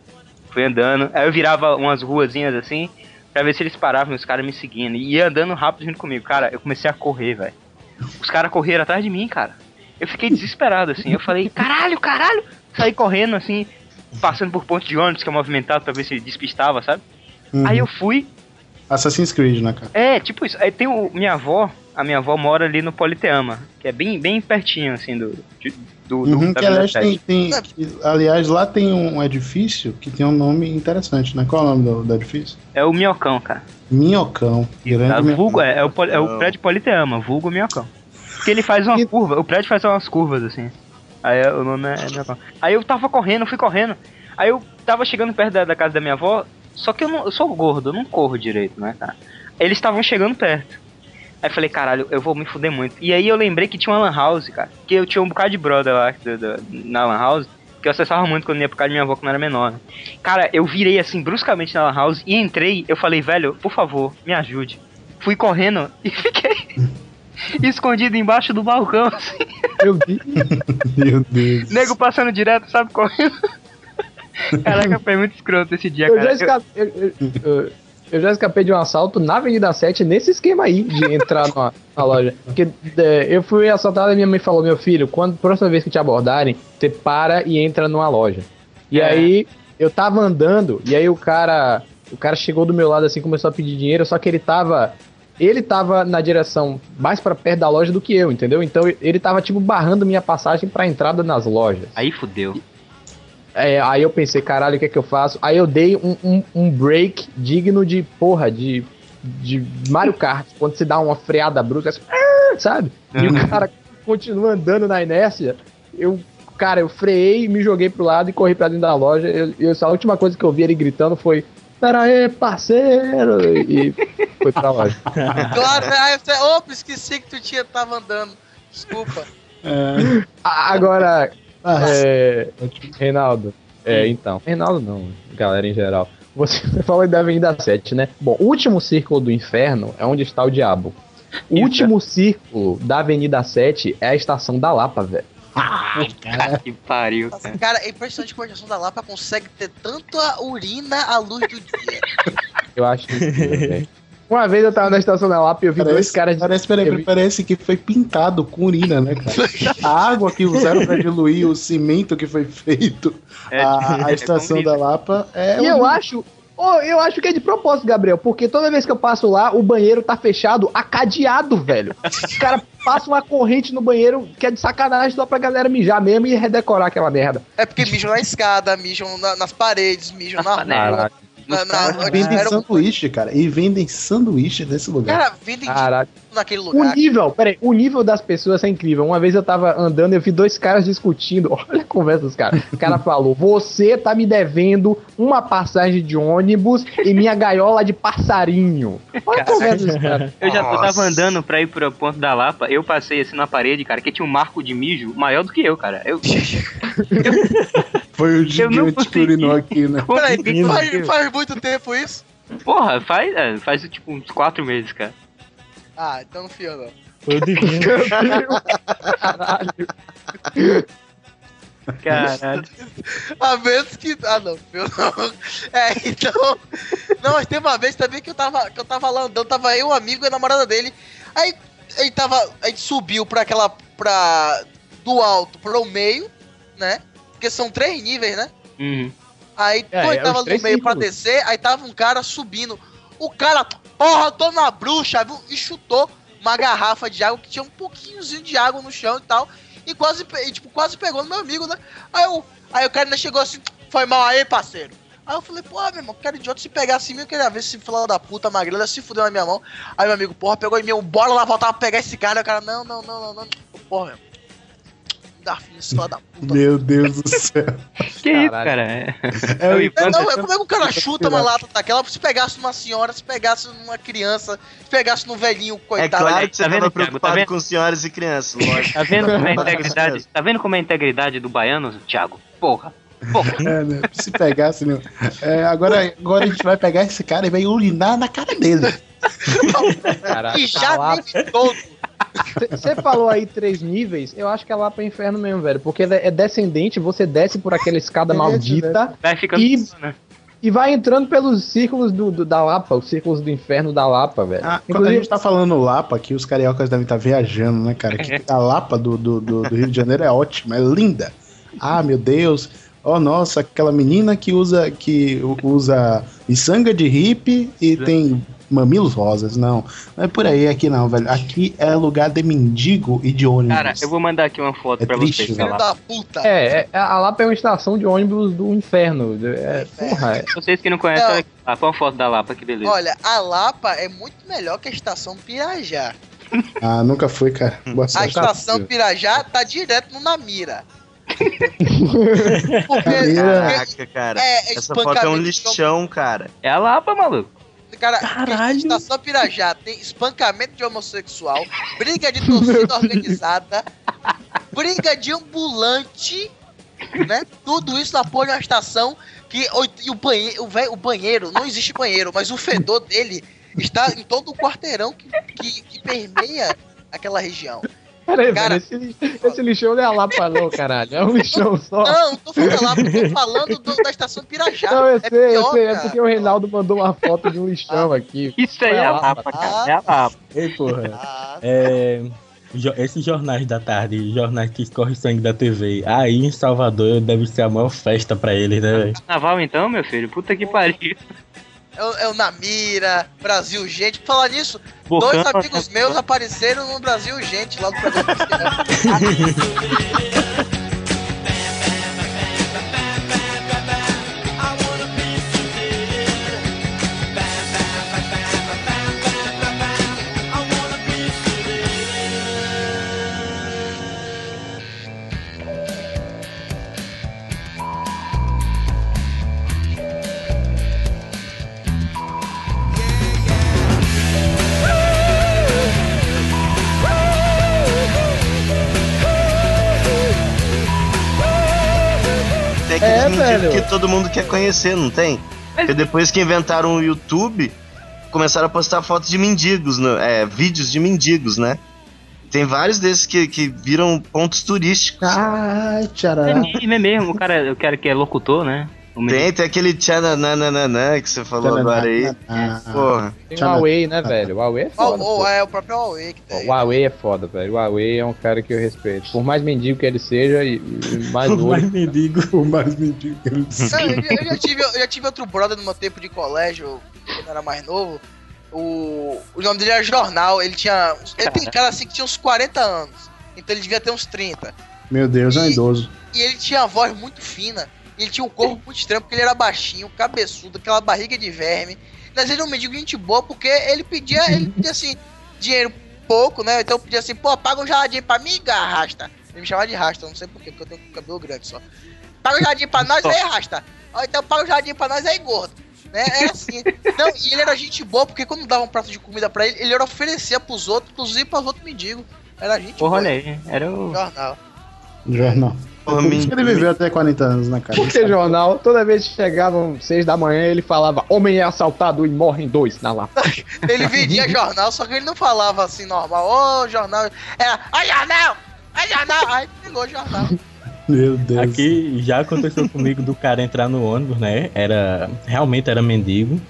Fui andando. Aí eu virava umas ruazinhas assim, pra ver se eles paravam e os caras me seguindo. E ia andando rápido junto comigo. Cara, eu comecei a correr, velho. Os caras correram atrás de mim, cara. Eu fiquei desesperado, assim. Eu falei, caralho, caralho! Saí correndo, assim, passando por ponto de ônibus que é movimentado pra ver se despistava, sabe? Uhum. Aí eu fui, Assassin's Creed, né, cara? é, tipo isso. Aí tem o, minha avó, a minha avó mora ali no Politeama, que é bem, bem pertinho, assim, do. de- do, do Uhum, da que, aliás, tem, 7. tem- aliás, lá tem um edifício que tem um nome interessante, né? Qual é o nome do, do edifício? É o Minhocão, cara. Minhocão. Tá? Grande Minhocão. Vulgo, é, é o, é o prédio Politeama, vulgo Minhocão. Porque ele faz uma curva, o prédio faz umas curvas, assim. Aí o nome é. Aí eu tava correndo, fui correndo. Aí eu tava chegando perto da, da casa da minha avó, só que eu, não, eu sou gordo, eu não corro direito, né, cara? Eles estavam chegando perto. Aí falei, caralho, eu vou me fuder muito. E aí eu lembrei que tinha uma lan house, cara. Que eu tinha um bocado de brother lá do- do- na lan house. Que eu acessava muito quando ia por causa da minha avó quando eu era menor. né? Cara, eu virei assim bruscamente na lan house e entrei. Eu falei, velho, por favor, me ajude. Fui correndo e fiquei escondido embaixo do balcão, assim. Eu vi. Meu Deus. Nego passando direto, sabe, correndo. Caraca, foi muito escroto esse dia, Eu cara. já, Eu- escapei, eu, eu- eu- eu já escapei de um assalto na Avenida 7 nesse esquema aí de entrar numa, na loja. Porque é, eu fui assaltado e minha mãe falou: Meu filho, quando próxima vez que te abordarem, você para e entra numa loja. E É. aí eu tava andando, e aí o cara. O cara chegou do meu lado assim, começou a pedir dinheiro, só que ele tava. Ele tava na direção mais pra perto da loja do que eu, entendeu? Então ele tava tipo barrando minha passagem pra entrada nas lojas. Aí fudeu. É, aí eu pensei, caralho, o que é que eu faço? Aí eu dei um, um, um break digno de, porra, de, de Mario Kart, quando se dá uma freada brusca, assim, "Ah", sabe? E o cara continua andando na inércia. Eu, cara, eu freiei, me joguei pro lado e corri pra dentro da loja. Eu, eu, a última coisa que eu vi ele gritando foi: Pera aí, parceiro! E foi pra loja. Claro, né? Aí você, opa, esqueci que tu tinha, tava andando. Desculpa. É, Agora, ah, É, Reinaldo. É, então. Reinaldo não, galera em geral. Você falou da Avenida 7, né? Bom, o último círculo do inferno é onde está o diabo. O Isso. último círculo da Avenida 7 é a estação da Lapa, velho. Que pariu, cara. Cara, é impressionante como a estação da Lapa consegue ter tanta urina à luz do dia. Eu acho que. Uma vez eu tava na estação da Lapa e eu vi dois Parece, caras de. parece, peraí, vi- parece que foi pintado com urina, né, cara? A água que usaram pra diluir o cimento que foi feito, É, a, a é estação com da Lapa é. E eu acho. Ô, eu acho que é de propósito, Gabriel, porque toda vez que eu passo lá, o banheiro tá fechado, acadeado, velho. Os caras passam uma corrente no banheiro que é de sacanagem só pra galera mijar mesmo e redecorar aquela merda. É porque mijam na escada, mijam na- nas paredes, mijam na rua. Na, na, E vendem sanduíche, cara. E vendem sanduíche nesse lugar. Cara, vendem de Tudo naquele O lugar. nível, peraí, o nível das pessoas é incrível. Uma vez eu tava andando e eu vi dois caras discutindo. Olha a conversa dos caras. O cara falou: Você tá me devendo uma passagem de ônibus e minha gaiola de passarinho. Olha a conversa dos caras. Eu já eu tava andando pra ir pro ponto da Lapa, eu passei assim na parede, cara, que tinha um marco de mijo maior do que eu, cara. Eu, Foi o gigante que urinou aqui, né? Peraí, faz, faz muito tempo isso? Porra, faz, é, faz tipo uns quatro meses, cara. Ah, então não fui eu não. Foi o divino. Caralho. Caralho. A menos que. Ah, não, eu não. É, então. Não, mas tem uma vez também que eu tava, que eu tava lá andando, tava eu, um amigo e a namorada dele. Aí ele tava. A gente subiu pra aquela. pra. do alto pro meio, né? Porque são três níveis, né? Uhum. Aí É, é, tava no meio pra círculos. descer, aí tava um cara subindo. O cara, porra, tô na bruxa, viu? E chutou uma garrafa de água que tinha um pouquinhozinho de água no chão e tal. E quase, e, tipo, quase pegou no meu amigo, né? Aí, eu, aí o cara ainda chegou assim, foi mal aí, parceiro. Aí eu falei, porra, meu irmão, cara idiota se pegar assim, eu queria ver se filho da puta magrela se fudeu na minha mão. Aí meu amigo, porra, pegou em mim, bora lá voltar pra pegar esse cara. Aí o cara, não, não, não, não, não. Porra, meu. Esse filho da puta. Meu Deus do céu. Que isso, cara? É, É o É, Ivan não, é tentando- como é que o cara chuta uma lata daquela? Se pegasse numa senhora, se pegasse numa criança, se pegasse num velhinho, É coitado. claro olha, que você tá vendo, tava Thiago? Tá preocupado vendo? com senhoras e crianças, lógico. Tá vendo como é a é integridade? Tá vendo como é a integridade do baiano, Thiago? Porra. Porra. É, né? Se pegasse, né? É, agora, agora a gente vai pegar esse cara e vai urinar na cara dele. Caralho. E já lá- teve todo. Você falou aí três níveis, eu acho que é lá pro inferno mesmo, velho. Porque é descendente, você desce por aquela escada Desce, maldita Vai ficando. E- né? e vai entrando pelos círculos do, do- da Lapa, os círculos do inferno da Lapa, velho. Ah, quando a Inclusive, gente tá falando Lapa aqui, os cariocas devem estar viajando, né, cara? Que a Lapa do, do, do, do Rio de Janeiro é ótima, é linda. Ah, meu Deus. Oh, nossa, aquela menina que usa que usa miçanga de hippie e tem mamilos rosas. Não, não é por aí aqui não, velho. Aqui é lugar de mendigo e de ônibus. Cara, eu vou mandar aqui uma foto É pra triste, vocês. né? Filho lá. da puta. é, é, a Lapa é uma estação de ônibus do inferno. É, porra, é. Vocês que não conhecem, Não. olha aqui. Ah, põe uma foto da Lapa, que beleza. Olha, a Lapa é muito melhor que a estação Pirajá. Ah, nunca fui, cara. Boa A estação Pirajá tá direto no Namira. Caraca, cara. é, é Essa foto é um lixão, cara. É a Lapa, maluco. Cara, Caralho. Estação Pirajá tem espancamento de homossexual, briga de torcida organizada, briga de ambulante, né? Tudo isso na porra de uma estação que o, e o, banheiro, o, vé- o banheiro, não existe banheiro, mas o fedor dele está em todo o quarteirão que, que, que permeia aquela região. Peraí, Cara- velho, esse, esse lixão não é a Lapa, não, caralho. É um lixão só. Não, não tô falando lá, tô falando do- da estação Pirajá. Não, eu é sei, eu pior, sei. É cara. porque o Reinaldo mandou uma foto de um lixão aqui. Isso aí é a Lapa. Lapa, cara. É a Lapa. Ei, porra. Ah, É, esses jornais da tarde, jornais que escorrem sangue da TV, aí em Salvador deve ser a maior festa pra eles, né, velho? Carnaval então, meu filho? Puta que pariu. É, o- é o Namira, Brasil Gente. Por falar nisso, Bocão, Dois amigos meus apareceram no Brasil Gente, lá no programa. todo mundo quer conhecer, não tem? Porque depois que inventaram o YouTube, começaram a postar fotos de mendigos, no- é, vídeos de mendigos, né? Tem vários desses que, que viram pontos turísticos. Ai, É tchará. meme mesmo, o cara, o cara que é locutor, né? Tem, tem aquele tchananananã que você falou agora aí. Porra. Tem o Huawei, né, velho? O Huawei é Ou, foda. é o próprio Huawei que tem. O Huawei é foda, velho. O Huawei é um cara que eu respeito. Por mais mendigo que ele seja e, e mais Mais mendigo. O mais mendigo que ele Não, eu, já- eu já tive, eu já tive outro brother no meu tempo de colégio, quando eu era mais novo. O, o nome dele era Jornal, ele tinha. Ele tem cara assim que tinha uns 40 anos. Então ele devia ter uns 30. Meu Deus, é um idoso. E ele tinha a voz muito fina. E ele tinha um corpo muito estranho, porque ele era baixinho, cabeçudo, aquela barriga de verme. Mas ele era um mendigo gente boa, porque ele pedia, ele pedia assim, dinheiro pouco, né? Então pedia assim, pô, paga um geladinho pra mim, rasta. Ele me chamava de rasta, não sei porquê, porque eu tenho cabelo grande só. Paga um geladinho pra nós aí, rasta. Ó, então paga um geladinho pra nós aí, gordo. Né? É assim. Não, e ele era gente boa, porque quando dava um prato de comida pra ele, ele era oferecer pros outros, inclusive pros outros mendigos. Era gente Porra, boa. olha aí. Era o. Jornal. Jornal. Porra, Por isso que ele viveu até 40 anos na cara. Porque jornal, toda vez que chegavam seis da manhã, ele falava: Homem é assaltado e morrem dois na lata. Ele vendia jornal, só que ele não falava assim normal. Ô, jornal. Era, ó, jornal! Ó, jornal! Aí pegou o jornal. Meu Deus. Aqui já aconteceu comigo do cara entrar no ônibus, né? Era. Realmente era mendigo.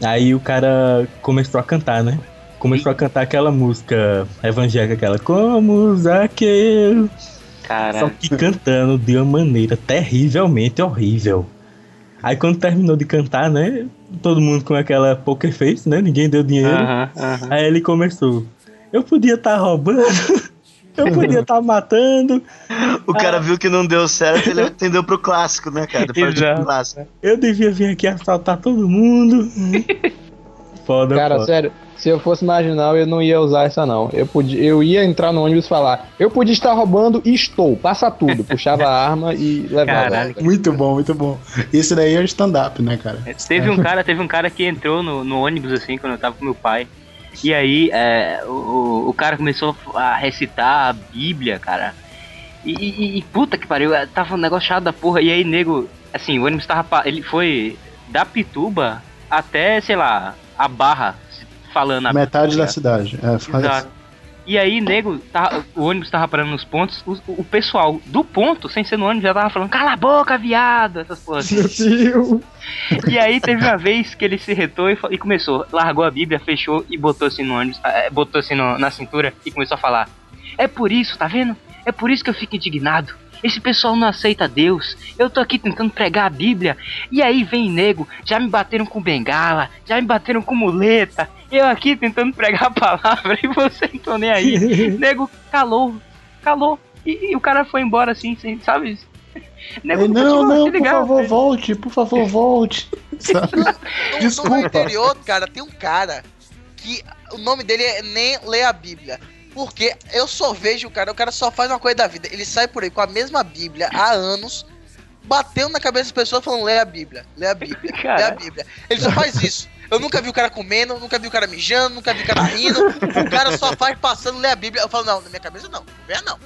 Aí o cara começou a cantar, né? Começou a cantar aquela música evangélica, aquela Como Zaqueu. Só Caralho. que cantando de uma maneira terrivelmente horrível. Aí quando terminou de cantar, né? Todo mundo com aquela poker face, né? Ninguém deu dinheiro. Aham, aham. Aí ele começou. Eu podia estar roubando. Eu podia estar matando. O cara viu que não deu certo, ele atendeu pro clássico, né, cara? Depois do Exato. clássico. Eu devia vir aqui assaltar todo mundo. Foda, Cara, foda. sério, se eu fosse marginal, eu não ia usar essa, não. Eu, podia, eu ia entrar no ônibus e falar: Eu podia estar roubando e estou. Passa tudo. Puxava a arma e levava. Caralho. Muito bom, muito bom. Esse daí é o stand-up, né, cara? Teve um cara, teve um cara que entrou no, no ônibus assim quando eu tava com meu pai. E aí é, o, o- cara começou a recitar a Bíblia, cara. E, e- e puta que pariu, é, tava um negócio chato da porra. E aí, nego, assim, o ônibus tava. Ele foi da Pituba até, sei lá, a barra falando a Metade da cidade. É, faz Exato. E aí, nego, tava- o ônibus tava parando nos pontos, o, o pessoal do ponto, sem ser no ônibus, já tava falando, cala a boca, viado, essas porras. assim. Meu Deus. E aí teve uma vez que ele se retou e, e começou, largou a Bíblia, fechou e botou assim no ônibus, eh, botou assim no- na cintura e começou a falar. É por isso, tá vendo? É por isso que eu fico indignado. Esse pessoal não aceita Deus. Eu tô aqui tentando pregar a Bíblia. E aí vem nego, já me bateram com bengala, já me bateram com muleta. Eu aqui tentando pregar a palavra e você não tô nem aí. nego calou, calou. E, e o cara foi embora assim, sem, sabe? Nego Ei, não, não, se por favor, volte, por favor, volte. Sabe? No, no Desculpa. meu interior, cara, tem um cara que o nome dele é nem ler a Bíblia. Porque eu só vejo o cara, o cara só faz uma coisa da vida. Ele sai por aí com a mesma Bíblia há anos, batendo na cabeça das pessoas falando, lê a Bíblia, lê a Bíblia, lê a. Bíblia. Ele só faz isso. Eu nunca vi o cara comendo, nunca vi o cara mijando, nunca vi o cara rindo. O cara só faz passando, lê a Bíblia. Eu falo, não, na minha cabeça não, não vê não.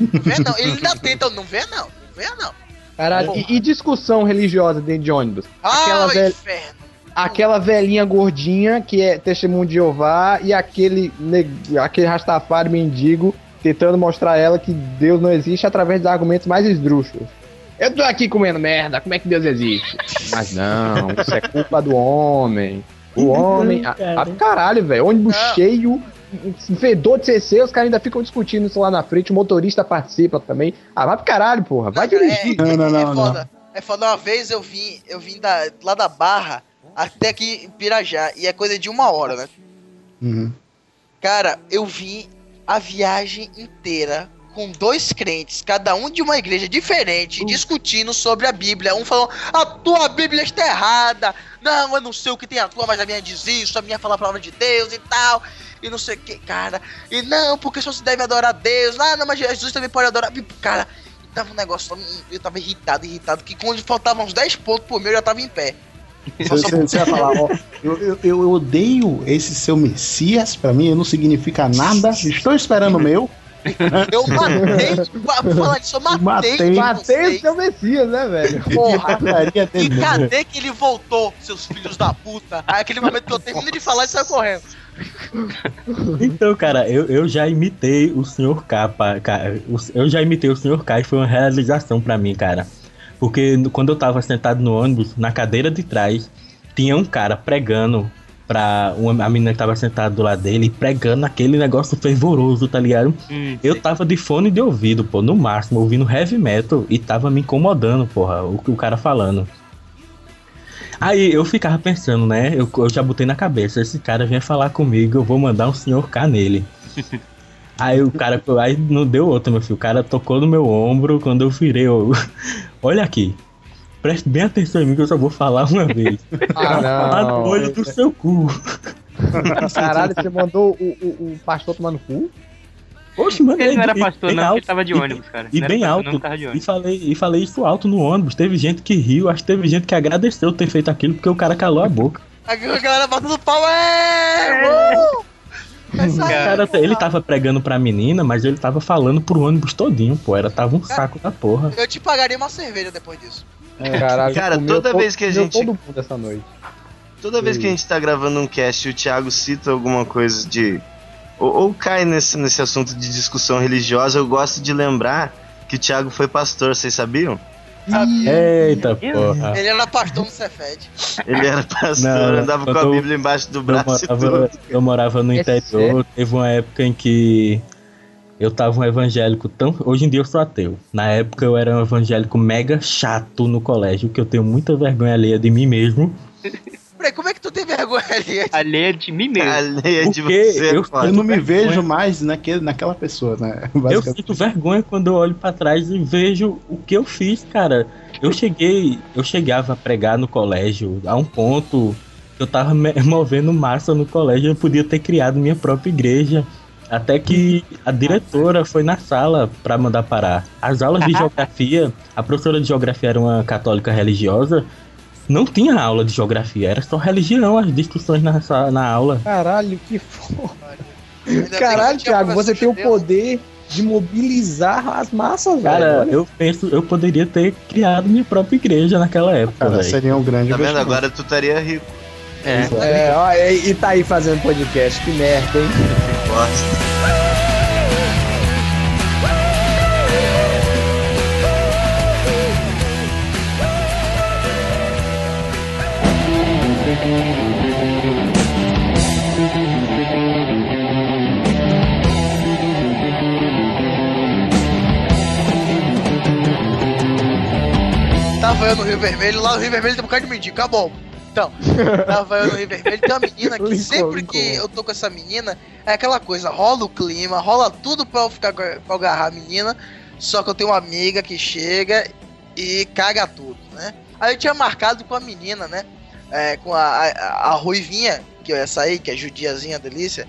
Não vê não. Ele ainda tenta, não vê não, não vê não. Caralho, e, e discussão religiosa dentro de ônibus? Aquela, Ah, velha, inferno. aquela velhinha gordinha que é testemunho de Jeová e aquele, aquele Rastafari mendigo tentando mostrar a ela que Deus não existe através dos argumentos mais esdrúxulos. Eu tô aqui comendo merda, como é que Deus existe? Mas não, isso é culpa do homem. O homem. A, a- caralho, velho. Ônibus Não. cheio, fedor de CC, os caras ainda ficam discutindo isso lá na frente, o motorista participa também. Ah, vai pro caralho, porra. Vai Não, dirigir. Não, não, é não, foda. É foda. Uma vez eu vim, eu vim da, lá da Barra até aqui em Pirajá. E é coisa de uma hora, né? Uhum. Cara, eu vim a viagem inteira com dois crentes, cada um de uma igreja diferente, discutindo sobre a Bíblia. Um falou, a tua Bíblia está errada. Não, eu não sei o que tem a tua, mas a minha diz isso, a minha fala a palavra de Deus e tal. E não sei o que, cara. E não, porque só se deve adorar a Deus. Ah, não, mas Jesus também pode adorar. Cara, tava um negócio, eu tava irritado, irritado, que quando faltavam uns 10 pontos por meu, eu já tava em pé. Você, você- você vai falar, ó, eu, eu, eu odeio esse seu Messias, pra mim não significa nada, estou esperando o meu. Eu matei, por falar disso, eu matei, Matei. Matei o seu Messias, né, velho? Porra, e cadê que ele voltou, seus filhos da puta? Aí aquele momento que eu termino de falar e saio correndo. Então, cara, eu, eu já imitei o Sr. K. pa- ca- o- Eu já imitei o Sr. K e foi uma realização pra mim, cara. Porque quando eu tava sentado no ônibus, na cadeira de trás, tinha um cara pregando pra uma, a menina que tava sentada do lado dele, pregando aquele negócio fervoroso, tá ligado? Hum, Eu tava de fone de ouvido, pô, no máximo, ouvindo heavy metal e tava me incomodando, porra, o, o cara falando. Aí eu ficava pensando, né? Eu, eu já botei na cabeça, esse cara vem falar comigo, eu vou mandar um senhor K nele. Aí o cara, aí não deu outra, meu filho. O cara tocou no meu ombro quando eu virei. Eu, olha aqui, preste bem atenção em mim que eu só vou falar uma vez. Ah, Falar no não. olho do seu cu. Caralho, você mandou o, o, o pastor tomar no cu? Oxe, mano, Ele não era e- pastor, não, alto, ele tava de ônibus, cara. E era bem pastor, alto. não, E falei, e falei isso alto no ônibus. Teve gente que riu, acho que teve gente que agradeceu ter feito aquilo porque o cara calou a boca. A galera batendo pau, é! Uh! Essa O cara, ele tava pregando pra menina, mas ele tava falando pro ônibus todinho, pô. Era, tava um saco da porra. Eu te pagaria uma cerveja depois disso. Caralho, Cara, toda to- vez que a gente- todo mundo essa noite. Toda vez que a gente tá gravando um cast e o Thiago cita alguma coisa de. Ou, ou cai nesse, nesse assunto de discussão religiosa, eu gosto de lembrar que o Thiago foi pastor, vocês sabiam? Eita porra. Ele era pastor no Cefed. Ele era pastor, Não, andava com a eu- Bíblia embaixo do Eu braço e morava, tudo. eu morava no É interior, teve uma época em que eu tava um evangélico tão. Hoje em dia eu sou ateu. Na época eu era um evangélico mega chato no colégio, que eu tenho muita vergonha alheia de mim mesmo. Peraí, como é que tu tem vergonha ali? Alheia de mim mesmo. Alheia de Porque você, eu-. Eu não me vergonha. vejo mais naquele, naquela pessoa, né? Eu sinto vergonha quando eu olho pra trás e vejo o que eu fiz, cara. Eu cheguei, eu chegava a pregar no colégio a um ponto que eu tava me- movendo massa no colégio, eu podia ter criado minha própria igreja. Até que a diretora foi na sala pra mandar parar. As aulas de geografia, a professora de geografia era uma católica religiosa, não tinha aula de geografia, era só religião, as discussões na, na aula. Caralho, que foda. Caralho, Thiago, você tem o poder de mobilizar as massas, velho. Cara, Olha. eu penso, eu poderia ter criado minha própria igreja naquela época, Cara, velho. seria um grande Tá vendo? Agora tu estaria rico. É. É, ó, e, e tá aí fazendo podcast, que merda, hein? Bosta. Tava eu no Rio Vermelho, lá no Rio Vermelho tem um bocado de mendigo, acabou. Então, tava eu no Rio Vermelho, tem uma menina que sempre que eu tô com essa menina, é aquela coisa, rola o clima, rola tudo pra eu ficar pra eu agarrar a menina, só que eu tenho uma amiga que chega e caga tudo, né? Aí eu tinha marcado com a menina, né? É, com a, a, a Ruivinha, que eu ia sair, que é judiazinha delícia.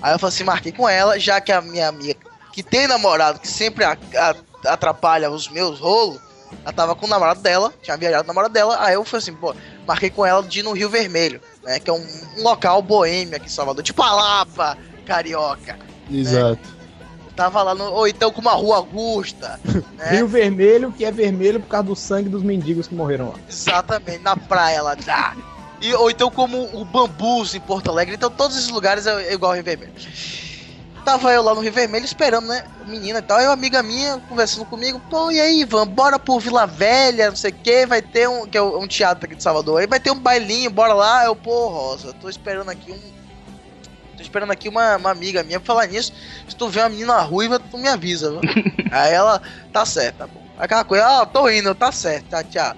Aí eu falei assim, marquei com ela, já que a minha amiga, que tem namorado, que sempre a- atrapalha os meus rolos, ela tava com o namorado dela, tinha viajado com o namorado dela, aí eu falei assim, pô, marquei com ela de ir no Rio Vermelho, né? Que é um, um local boêmio aqui em Salvador, tipo a Lapa, carioca. Exato. Tava lá no. Ou então com uma rua Augusta. né? Rio Vermelho, que é vermelho por causa do sangue dos mendigos que morreram lá. Exatamente, na praia lá. Dá. E, ou então como o Bambus em Porto Alegre. Então todos esses lugares é, é igual ao Rio Vermelho. Tava eu lá no Rio Vermelho esperando, né? Menina e tal. Aí uma amiga minha conversando comigo. Pô, e aí, Ivan? Bora pro Vila Velha, não sei o que. Vai ter um. Que é um teatro aqui de Salvador. Aí vai ter um bailinho, bora lá. Eu, pô, Rosa, tô esperando aqui um. Tô esperando aqui uma, uma amiga minha pra falar nisso. Se tu vê uma menina ruiva, tu me avisa, viu? aí ela, tá certo, tá bom. Aquela coisa, ah, tô indo, tá certo, tá, tchau.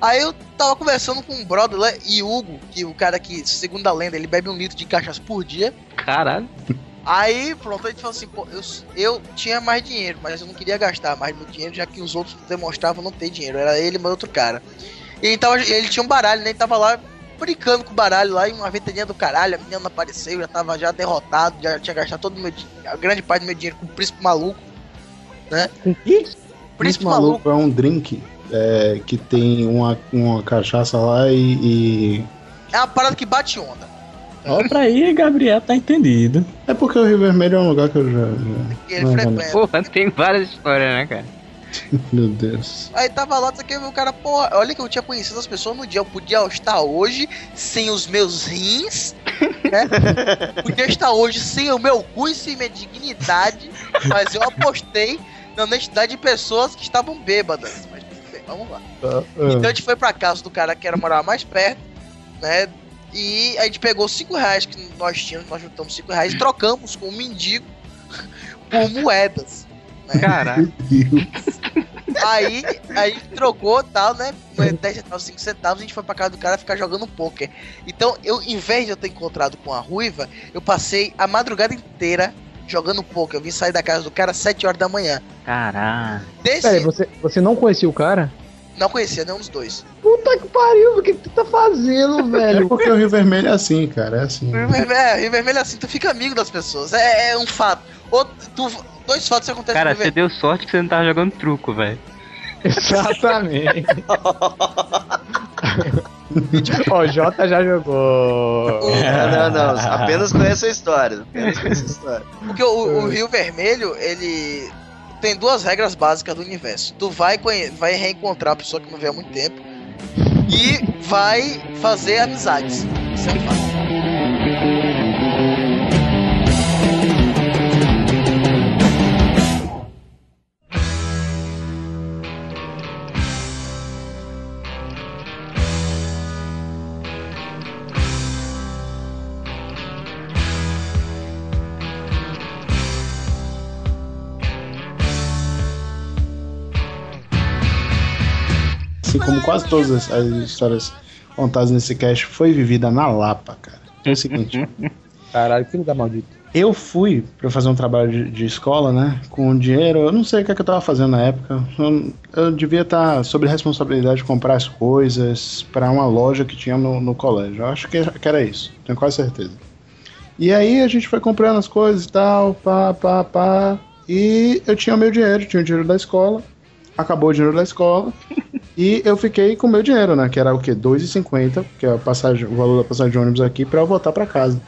Aí eu tava conversando com um brother lá, e Hugo, que o cara que, segundo a lenda, ele bebe um litro de cachaça por dia. Caralho. Aí, pronto, a gente falou assim, pô, eu, eu tinha mais dinheiro, mas eu não queria gastar mais meu dinheiro, já que os outros demonstravam não ter dinheiro. Era ele e mais outro cara. E ele, tava, ele tinha um baralho, né? Ele tava lá brincando com o baralho lá, e uma ventania do caralho, a menina não apareceu, já tava já derrotado, já tinha gastado todo o meu dinheiro, a grande parte do meu dinheiro com o príncipe maluco, né? Com que? Príncipe maluco é um drink é, que tem uma, uma cachaça lá e, e- É uma parada que bate onda. Ó, pra aí, Gabriel tá entendido. É porque o Rio Vermelho é um lugar que eu já. já... Que ele frequenta. Porra, tem várias histórias, né, cara? Meu Deus. Aí tava lá, isso aqui, o cara, porra, olha que eu tinha conhecido as pessoas no dia. Eu podia estar hoje sem os meus rins, né? podia estar hoje sem o meu cu e sem minha dignidade, mas eu apostei na honestidade de pessoas que estavam bêbadas. Mas tudo bem. Vamos lá. Ah, Então a gente foi pra casa do cara que era morar mais perto, né? E a gente pegou 5 reais que nós tínhamos, nós juntamos 5 reais e trocamos com um mendigo por moedas. Caralho. Aí a gente trocou e tal, né? 10 centavos, 5 centavos, a gente foi pra casa do cara ficar jogando poker. Então, eu, em vez de eu ter encontrado com a ruiva, eu passei a madrugada inteira jogando poker. Eu vim sair da casa do cara às 7 horas da manhã. Caralho. Desse, Peraí, você, você não conhecia o cara? não conhecia nenhum dos dois. Puta que pariu, o que tu tá fazendo, É velho? porque o Rio Vermelho é assim, cara. É assim. Rio Vermelho, é, Rio Vermelho é assim, tu fica amigo das pessoas. É, é um fato. Outro, tu- dois fatos acontecem Cara, você deu sorte que você não tava jogando truco, velho. Exatamente. Ó, o Jota já jogou. Não, não, não. Apenas conheço a história. Apenas conheço a história. Porque o, o Rio Vermelho, ele tem duas regras básicas do universo. Tu vai, vai reencontrar a pessoa que não vê há muito tempo e vai fazer amizades. Isso é um como quase todas as, as histórias contadas nesse cast, foi vivida na Lapa, cara. É o seguinte. Caralho, filho da maldita. Eu fui pra fazer um trabalho de, de escola, né? Com dinheiro, eu não sei o que, é que eu tava fazendo na época. Eu, eu devia estar sob responsabilidade de comprar as coisas pra uma loja que tinha no, no colégio. Eu acho que, que era isso, tenho quase certeza. E aí a gente foi comprando as coisas e tal, pá, pá, pá. E eu tinha o meu dinheiro, tinha o dinheiro da escola. Acabou o dinheiro da escola. E eu fiquei com o meu dinheiro, né? Que era o quê? 2,50, que é a passagem, o valor da passagem de ônibus aqui, pra eu voltar pra casa.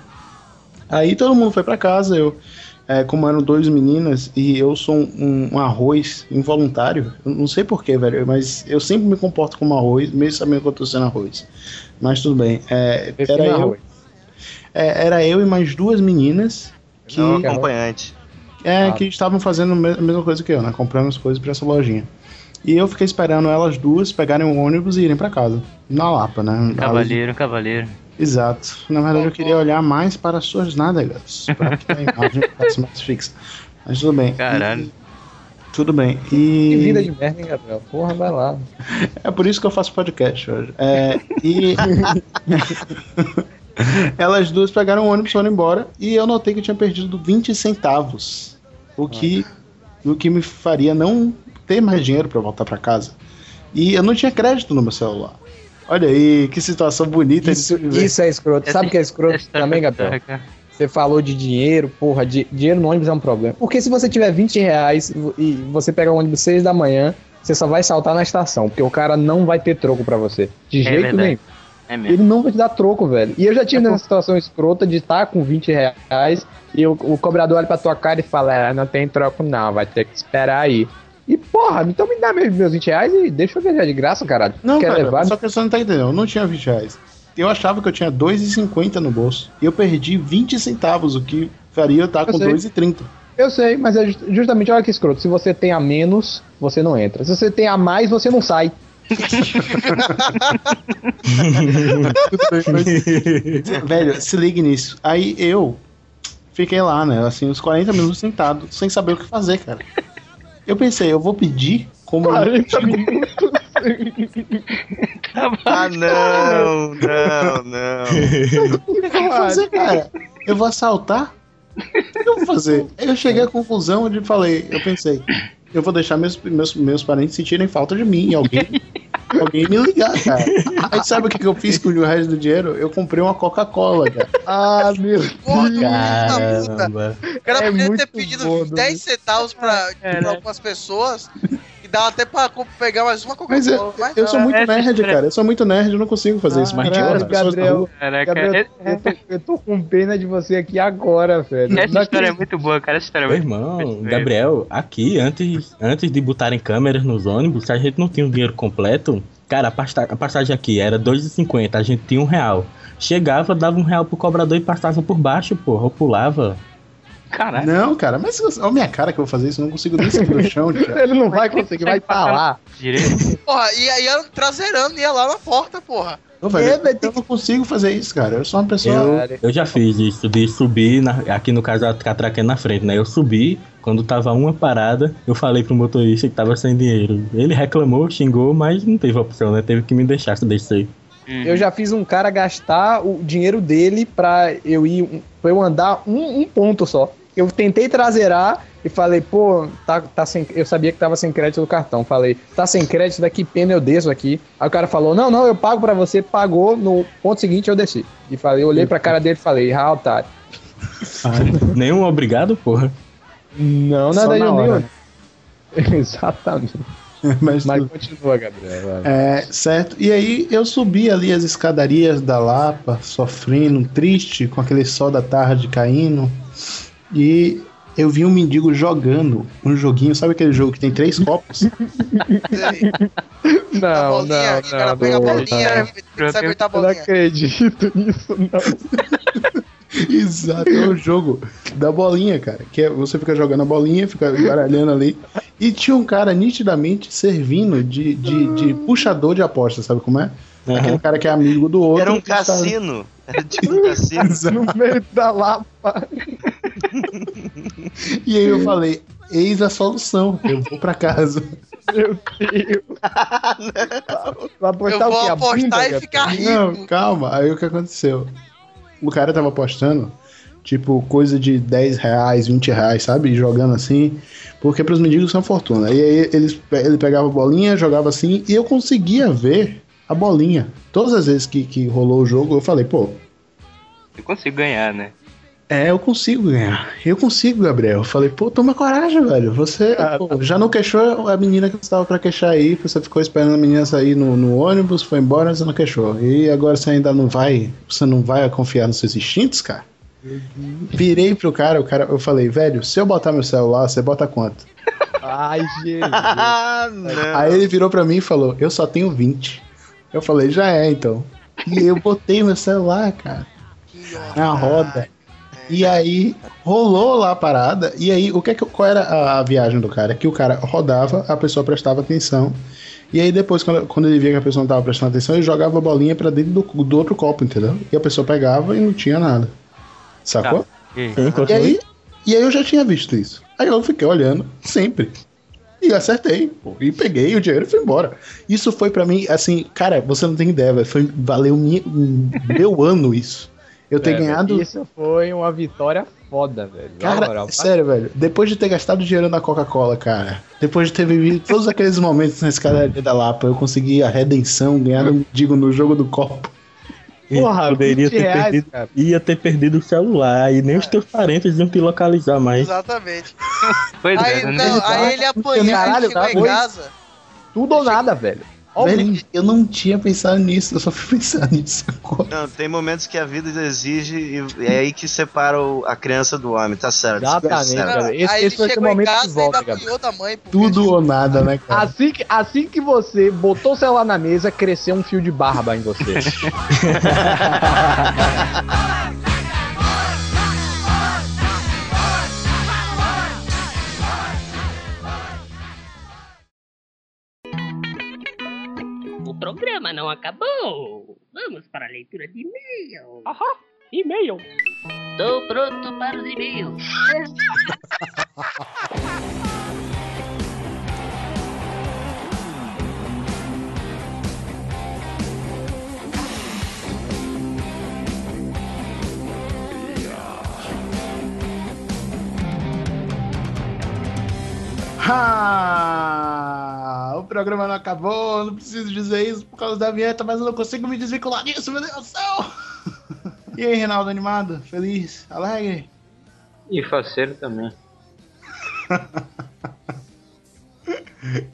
Aí todo mundo foi pra casa, eu, é, como eram dois meninas e eu sou um, um arroz involuntário, eu não sei porquê, velho, mas eu sempre me comporto como arroz, mesmo sabendo que eu tô sendo arroz. Mas tudo bem. É, era, eu, arroz. é, era eu e mais duas meninas que, Não acompanhante. é, Ah. que estavam fazendo a me- a mesma coisa que eu, né? Comprando as coisas pra essa lojinha. E eu fiquei esperando elas duas pegarem o ônibus e irem pra casa. Na Lapa, né? Elas- Cavaleiro, cavaleiro. Exato. Na verdade, eu queria olhar mais para as suas nádegas. Para que a imagem ficasse mais fixa. Mas tudo bem. Caralho. E- tudo bem. Que E vida de merda, hein, Gabriel? Porra, vai lá. é por isso que eu faço podcast hoje. É, e elas duas pegaram o ônibus, foram embora. E eu notei que eu tinha perdido 20 centavos. O que, o que me faria não ter mais dinheiro para voltar para casa. E eu não tinha crédito no meu celular. Olha aí, que situação bonita de Isso, isso é escroto. Sabe o que é escroto Essa- também, Gabriel? Você falou de dinheiro, porra, di- dinheiro no ônibus é um problema. Porque se você tiver 20 reais e você pegar o ônibus 6 da manhã, você só vai saltar na estação, porque o cara não vai ter troco pra você. De jeito verdade. nenhum. É mesmo. Ele não vai te dar troco, velho. E eu já tive nessa situação escrota de estar com 20 reais e o, o cobrador olha pra tua cara e fala: ah, não tem troco não, vai ter que esperar aí. E porra, então me dá meus meus 20 reais e deixa eu viajar de graça, caralho. Não, Quer cara, levar? só que você não tá entendendo. Eu não tinha 20 reais. Eu achava que eu tinha 2,50 no bolso. E eu perdi 20 centavos, o que faria eu estar com sei. 2,30. Eu sei, mas é just- justamente, olha que escroto. Se você tem a menos, você não entra. Se você tem a mais, você não sai. Velho, se ligue nisso. Aí eu fiquei lá, né? Assim, uns 40 minutos sentado, sem saber o que fazer, cara. Eu pensei, eu vou pedir como. 40 minutos. Ah, não, não, não. O que eu vou fazer, cara? Eu vou assaltar? O que eu vou fazer? Eu cheguei à conclusão de falei, eu pensei, eu vou deixar meus, meus, meus parentes sentirem falta de mim, e alguém, alguém me ligar, cara. Aí sabe o que que eu fiz com o resto do dinheiro? Eu comprei uma Coca-Cola, cara. Ah, meu Porra, filho da puta. Caramba. O cara É podia ter pedido bom, 10 centavos pra, pra algumas pessoas dava até pra pegar mais uma Mas eu, Coca-Cola. Mas eu não. sou muito essa nerd, história- cara. Eu sou muito nerd, eu não consigo fazer isso. Ah, Mas tinha cara, na Gabriel. é- eu, tô, eu tô com pena de você aqui agora, velho. essa história é muito boa, cara. Essa história é Meu muito irmão, muito Gabriel, aqui, antes, antes de botarem câmeras nos ônibus, se a gente não tinha o dinheiro completo, cara, a, pasta- a passagem aqui era R$ 2,50, a gente tinha um real. Chegava, dava um real pro cobrador e passava por baixo, porra, eu pulava. Caralho. Não, cara, mas olha a minha cara que eu vou fazer isso, eu não consigo nem seguir no chão, cara. Ele não vai conseguir, vai estar lá. Direito. Porra, e aí era traseirando, ia lá na porta, porra. Ô, velho, eu não consigo fazer isso, cara. Eu sou uma pessoa. Eu, eu já fiz isso, de subir, na- aqui no caso a catraca é na frente, né? Eu subi, quando tava uma parada, eu falei pro motorista que tava sem dinheiro. Ele reclamou, xingou, mas não teve opção, né? Teve que me deixar descer. Eu já fiz um cara gastar o dinheiro dele pra eu ir, pra eu andar um, um ponto só. Eu tentei traseirar e falei, pô, tá, tá sem. Eu sabia que tava sem crédito no cartão. Falei, tá sem crédito daqui, pena eu desço aqui. Aí o cara falou, não, não, eu pago pra você, pagou. No ponto seguinte eu desci. E falei, eu olhei pra cara dele e falei, ah, otário. Nenhum obrigado, porra. Não, nada de na nenhum. Exatamente. Mas, Mas tudo- continua, Gabriel. É, certo. E aí eu subi ali as escadarias da Lapa, sofrendo, triste, com aquele sol da tarde caindo. E eu vi um mendigo jogando um joguinho, sabe aquele jogo que tem três copos? Não, bolinha, não, cara não. pega a não, bolinha não. e aguentar a Eu não acredito nisso, não. Exato, é o jogo da bolinha, cara. Que é, você fica jogando a bolinha, fica baralhando ali. E tinha um cara nitidamente servindo de, de, de puxador de apostas, sabe como é? Aquele cara que é amigo do outro. Era um cassino. Era tipo um cassino. No meio da Lapa. E aí eu falei, eis a solução, eu vou pra casa. Meu Deus. Vai Eu o vou quê? Apostar bunda, e ficar rico. Não, calma, aí o que aconteceu? O cara tava apostando, tipo, coisa de 10 reais, 20 reais, sabe? Jogando assim, porque pros mendigos são fortuna. E aí eles, ele pegava a bolinha, jogava assim, e eu conseguia ver a bolinha. Todas as vezes que, que rolou o jogo, eu falei, pô, Eu consigo ganhar, né? É, eu consigo ganhar. Eu consigo, Gabriel. Eu falei, pô, toma coragem, velho. Você pô, já não queixou a menina que você estava pra queixar aí, você ficou esperando a menina sair no, no ônibus, foi embora, você não queixou. E agora você ainda não vai. Você não vai confiar nos seus instintos, cara? Virei pro cara, o cara, eu falei, velho, se eu botar meu celular, você bota quanto? Ai, Jesus. Ah. Aí ele virou pra mim e falou, eu só tenho 20. Eu falei, já é então. E eu botei meu celular, cara, Que na roda. E aí rolou lá a parada. E aí, o que é que, qual era a, a viagem do cara? Que o cara rodava, a pessoa prestava atenção. E aí depois, quando, quando ele via que a pessoa não tava prestando atenção, ele jogava a bolinha pra dentro do, do outro copo, entendeu? E a pessoa pegava e não tinha nada. Sacou? Sim, E aí, e aí eu já tinha visto isso. Aí eu fiquei olhando, sempre. E acertei, pô, e peguei o dinheiro e fui embora. Isso foi pra mim, assim, cara, você não tem ideia, velho. Foi, valeu mi- meu ano isso. Eu ter É, ganhado. Isso foi uma vitória foda, velho. Na Cara, moral, sério, velho. Depois de ter gastado dinheiro na Coca-Cola, cara. Depois de ter vivido todos aqueles momentos na escadaria da Lapa, eu consegui a redenção, ganhar digo no jogo do copo. Porra, poderia 20 ter reais, perdido, cara. ia ter perdido o celular e nem os teus parentes iam te localizar mais. Exatamente. Pois Aí, é, né? não, aí ele apanhou, chegou tá em casa. Tudo ou nada, velho. Velho, eu não tinha pensado nisso, eu só fui pensar nisso agora. Não, tem momentos que a vida exige e é aí que separa o- a criança do homem, tá certo? Exatamente, tá certo. cara. Esse- aí esse ser o momento que e volta, ainda Gabriel. mãe. Tudo ou nada, né, cara? Assim que, assim que você botou o celular na mesa, cresceu um fio de barba em você. programa não acabou. Vamos para a leitura de e-mail. Aham, e-mail. Estou pronto para os e-mails. Ah, o programa não acabou, eu não preciso dizer isso por causa da vinheta, mas eu não consigo me desvincular disso, meu Deus do céu! E aí, Reinaldo, animado? Feliz? Alegre? E faceiro também.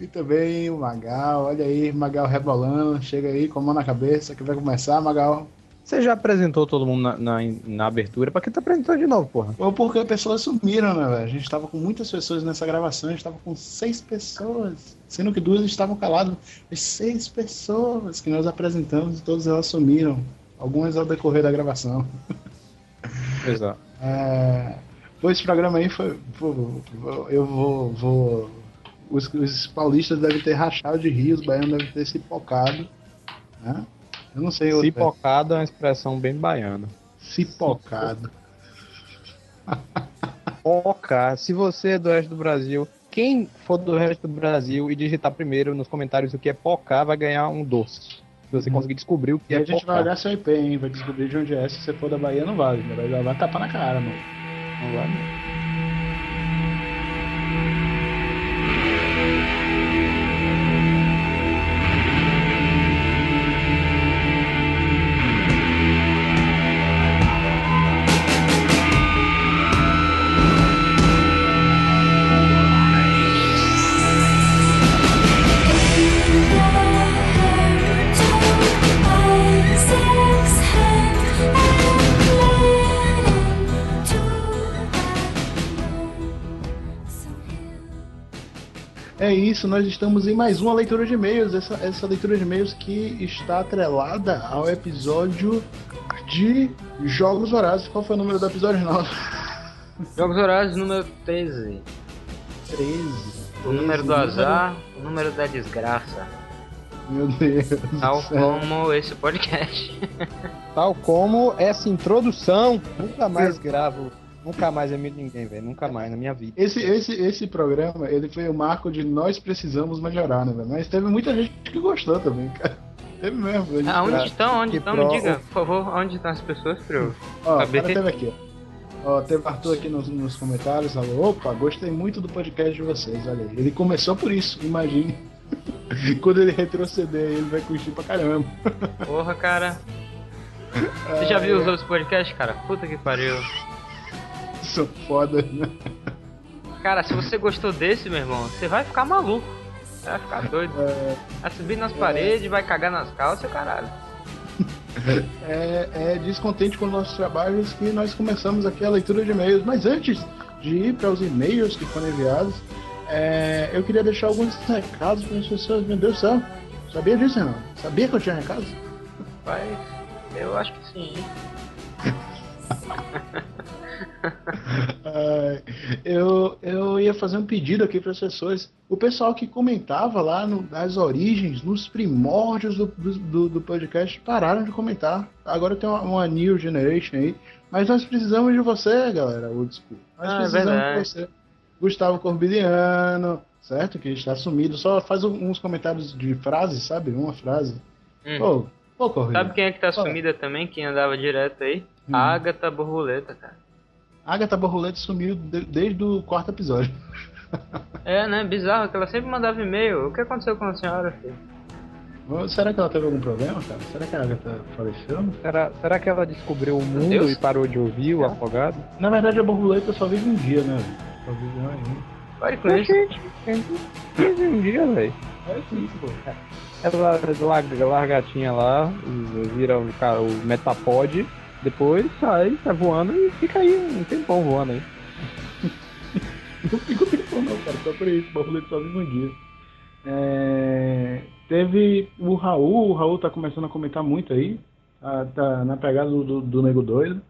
E também o Magal, olha aí, Magal rebolando, chega aí com a mão na cabeça, que vai começar, Magal. Você já apresentou todo mundo na, na, na abertura, pra que tá apresentando de novo, porra? Ou porque pessoas sumiram, né, velho? A gente tava com muitas pessoas nessa gravação, a gente tava com seis pessoas, sendo que duas estavam caladas, mas seis pessoas que nós apresentamos e todas elas sumiram. Algumas ao decorrer da gravação. Exato. É, Pô, esse programa aí foi. eu vou. vou os, os paulistas devem ter rachado de rir, os baianos devem ter se pocado. Né? Eu não sei. Cipocado é uma expressão bem baiana. Cipocado. Pocar. Se você é do resto do Brasil, quem for do resto do Brasil e digitar primeiro nos comentários o que é pocar, vai ganhar um doce. Se você conseguir descobrir o que E é a gente vai pocar. olhar seu IP, hein? Vai descobrir de onde é. Se você for da Bahia, não vale. né? Vai, vai tapar na cara, mano. Não vai, não. Isso, nós estamos em mais uma leitura de e-mails. Essa, essa leitura de e-mails que está atrelada ao episódio de Jogos Vorazes. Qual foi o número do episódio 9? Jogos Horários número 13. 13. O número do azar, o número da desgraça. Meu Deus. Tal como esse podcast. Tal como essa introdução, nunca mais gravo, nunca mais emito ninguém, velho. Nunca mais na minha vida. Esse, esse, esse programa, ele foi o marco de nós precisamos melhorar, né, velho? Mas teve muita gente que gostou também, cara. Teve mesmo. a gente- Aonde estão? Onde que estão? pro- Me diga, por favor, onde estão as pessoas pra eu Ó, saber? cara teve aqui, ó. Ó, teve Arthur aqui nos, nos comentários, falou, opa, gostei muito do podcast de vocês, olha aí. Ele começou por isso, imagine. Quando ele retroceder, ele vai curtir pra caramba. Porra, cara. Você já viu os outros podcasts, cara? Puta que pariu. Sou foda, né? Cara, se você gostou desse, meu irmão, você vai ficar maluco. Você vai ficar doido. Vai subir nas paredes, vai cagar nas calças caralho. É, é descontente com nossos trabalhos que nós começamos aqui a leitura de e-mails. Mas antes de ir para os e-mails que foram enviados, é, eu queria deixar alguns recados para as pessoas. Meu Deus do céu, sabia disso, não? Sabia que eu tinha recados? Mas eu acho que sim. Eu, eu ia fazer um pedido aqui para as pessoas. O pessoal que comentava lá no- nas origens, nos primórdios do, do, do- podcast, pararam de comentar. Agora tem uma, uma new generation aí. Mas nós precisamos de você, galera, old school. Nós Ah, é precisamos de você. Gustavo Corbiliano, certo? Que está sumido. Só faz uns comentários de frases, sabe? Uma frase. Hum. Pô, pô, Corbiliano. Sabe quem é que tá Fala. sumida também? Quem andava direto aí? Hum. Agatha Borboleta, cara. Agatha Borboleta sumiu de- desde o quarto episódio. É, né? Bizarro que ela sempre mandava e-mail. O que aconteceu com a senhora, filho? Será que ela teve algum problema, cara? Será que a Agatha faleceu? Será, será que ela descobriu o mundo Deus. e parou de ouvir o afogado? Na verdade, a borboleta só vive um dia, né? Só vive um aí. Pare com isso. gente, vive um dia, velho. É isso, pô. Ela larga, larga a gatinha lá, vira o, cara, o metapod, depois sai, sai voando e fica aí um tempão voando aí. Não fica tempo não, cara. Só por isso. Borboleta só vive um dia. É, Teve o Raul. O Raul tá começando a comentar muito aí. Tá, tá na pegada do, do, do Nego Doido.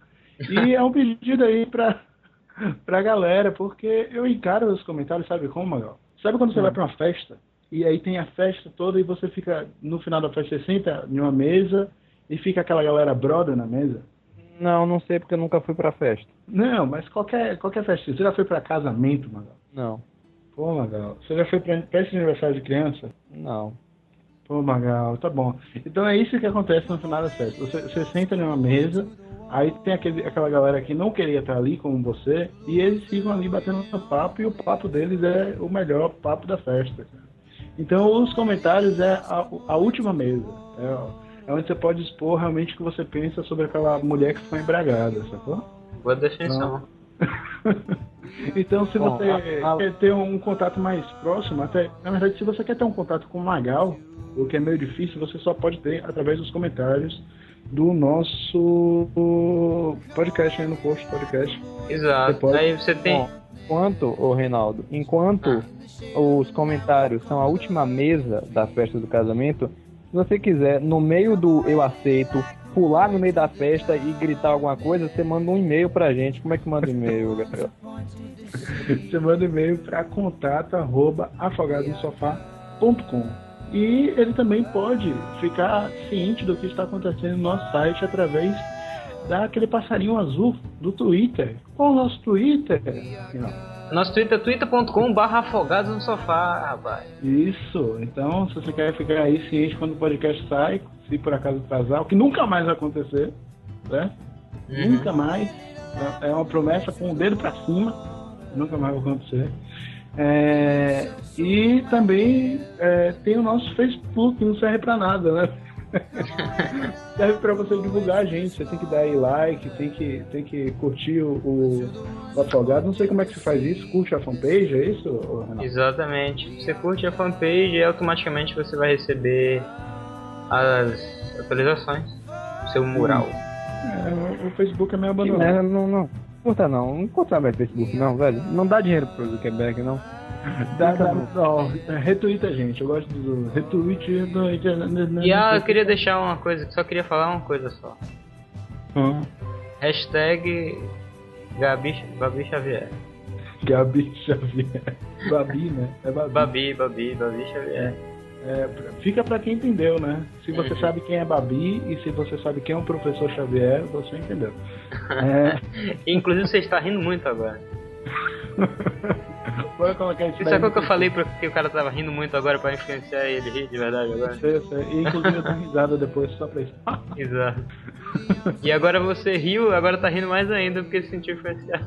E é um pedido aí pra, pra galera, porque eu encaro os comentários, sabe como, Magal? Sabe quando você vai pra uma festa? E aí tem a festa toda e você fica, no final da festa, você senta em uma mesa e fica aquela galera brother na mesa? Não, não sei porque eu nunca fui pra festa. Não, mas qualquer, qualquer festa. Você já foi pra casamento, Magal? Não, Pô, Magal. Você já foi pra festa de aniversário de criança? não. Pô, Magal, tá bom. Então é isso que acontece no final da festa. Você, você senta numa mesa, aí tem aquele, aquela galera que não queria estar ali como você, e eles ficam ali batendo no papo, e o papo deles é o melhor papo da festa. Então os comentários é a, a última mesa. É, é onde você pode expor realmente o que você pensa sobre aquela mulher que ficou embriagada, sacou? Boa definição. Então, se Bom, você a- a- quer ter um contato mais próximo, até na verdade, se você quer ter um contato com o Magal, o que é meio difícil, você só pode ter através dos comentários do nosso podcast aí no post do podcast. Exato. Você pode- Aí você tem. Bom, enquanto, ô Reinaldo, enquanto os comentários são a última mesa da festa do casamento, se você quiser, no meio do eu aceito, pular no meio da festa e gritar alguma coisa, você manda um e-mail pra gente. Como é que manda um e-mail, Gabriel? Você manda e-mail para contato arroba afogadosofá.com e ele também pode ficar ciente do que está acontecendo no nosso site através daquele passarinho azul do Twitter. Qual o nosso Twitter? Não. Nosso Twitter é twitter.com barra afogados no sofá, rapaz. Isso, então se você quer ficar aí ciente quando o podcast sai, se por acaso atrasar, o que nunca mais vai acontecer, né? Uhum. Nunca mais. É uma promessa com o dedo pra cima, nunca mais vai acontecer. É, e também é, tem o nosso Facebook, que não serve pra nada, né? serve pra você divulgar a gente. Você tem que dar aí like, tem que, tem que curtir o, o, o Afogado. Não sei como é que se faz isso. Curte a fanpage, é isso, ô, Renato? Exatamente. Você curte a fanpage e automaticamente você vai receber as atualizações do seu mural. É, o Facebook é meio abandonado. merda, não, não. Curta não, não curta mais Facebook não, velho. Não dá dinheiro pro Zuckerberg, não. Dá, dá, ó, é, retweet a gente, eu gosto do retweet do. E ah, eu queria deixar uma coisa, só queria falar uma coisa só. Hum, Hashtag Gabi, Babi Xavier. Gabi Xavier. Babi, né? É Babi. Babi, Babi, Babi Xavier. É, fica pra quem entendeu, né? Se você Uhum. sabe quem é Babi e se você sabe quem é o professor Xavier, você entendeu. É, Inclusive você está rindo muito agora. Colocar isso sabe no que eu falei pra, que o cara tava rindo muito agora pra influenciar ele rir de verdade agora? Sei, sei. E, inclusive eu dou risada depois só pra isso. Exato. E agora você riu, agora tá rindo mais ainda porque se sentiu influenciado.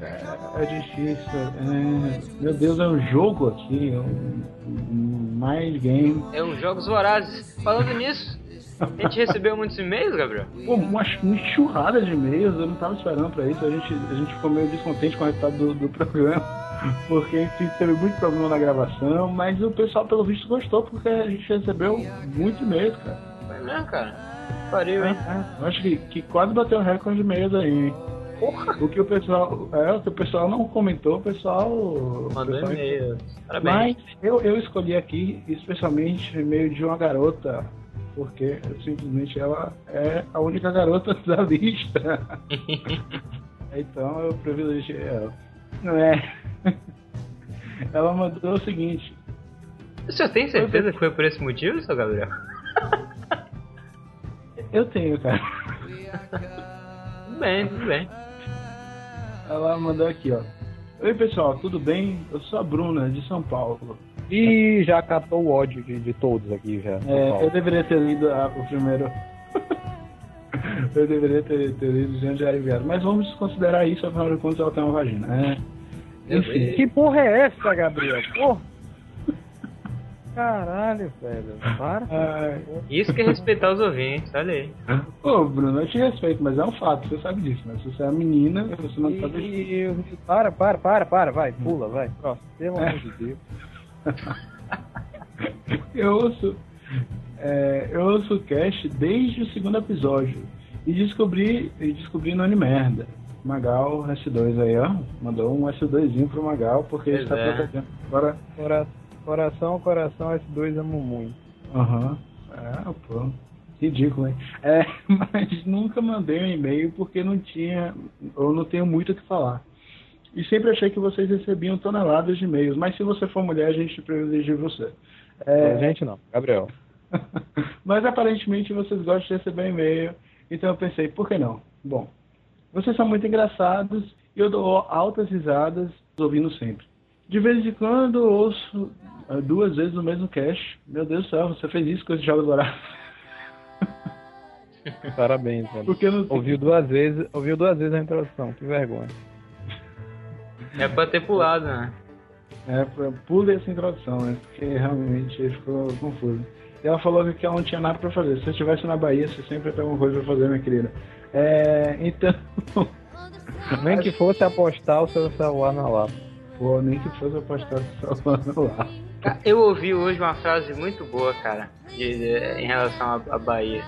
É, é difícil. é, meu Deus, é um jogo aqui, é um, um mind game. É uns jogos vorazes. Falando nisso, a gente recebeu muitos e-mails, Gabriel? Pô, uma, uma enxurrada de e-mails, eu não tava esperando pra isso. A gente, a gente ficou meio descontente com o resultado do, do programa, porque a gente teve muito problema na gravação, mas o pessoal, pelo visto, gostou, porque a gente recebeu muitos e-mails, cara. Foi mesmo, cara? Pariu, hein? É, eu acho que, que quase bateu o recorde de e-mails aí, hein? O que o pessoal. É, o que o pessoal não comentou, o pessoal. Mandou pessoal- e-mail. Parabéns. Mas eu, eu escolhi aqui, especialmente e-mail de uma garota, porque simplesmente ela é a única garota da lista. então eu privilegiei ela. Não é. Ela mandou o seguinte. O senhor tem certeza que foi por esse motivo, seu Gabriel? Eu tenho, cara. Tudo bem, tudo bem. Ela mandou aqui, ó. Oi pessoal, tudo bem? Eu sou a Bruna, de São Paulo. E já catou o ódio de, de todos aqui já. É, eu deveria ter lido a- o primeiro. eu deveria ter, ter lido era enviado. Mas vamos considerar isso, afinal de contas ela tem uma vagina. É. Enfim. Que porra é essa, Gabriel? Porra! Caralho, velho. Para. Ai. Isso que é respeitar os ouvintes, olha aí. Ô, Bruno, eu te respeito, mas é um fato, você sabe disso, né? Se você é menina, você não sabe. E, e- para, para, para, para, vai, pula, vai. Próximo. Pelo amor de Deus. Eu ouço. é, eu ouço o cast desde o segundo episódio. E descobri, e descobri no Animerda. Magal S2 aí, ó. Mandou um S2zinho pro Magal, porque Pois está é. protegendo. Agora. Cora- Coração, coração, S2 amo muito. Aham. É, pô. Ridículo, hein? É, mas nunca mandei um e-mail porque não tinha. Eu não tenho muito o que falar. E sempre achei que vocês recebiam toneladas de e-mails. Mas se você for mulher, a gente privilegia você. É, Gente, não. Gabriel. mas aparentemente vocês gostam de receber e-mail. Então eu pensei, por que não? Bom, vocês são muito engraçados e eu dou altas risadas ouvindo sempre. De vez em quando eu ouço ah, duas vezes o mesmo cast. Meu Deus do céu, você fez isso com esse jogo dourado. Parabéns, velho. Não Ouviu duas vezes, ouviu duas vezes a introdução, que vergonha. É pra ter pulado, né? É, pra- pule essa introdução, né? Porque realmente ficou confuso. E ela falou que ela não tinha nada pra fazer. Se eu estivesse na Bahia, você sempre ter alguma coisa pra fazer, minha querida. É, então. Nem que fosse apostar o seu celular na lata. Pô, nem que fosse apostar o celular lá. Ca- Eu ouvi hoje uma frase muito boa, cara, de- de- em relação à, à Bahia.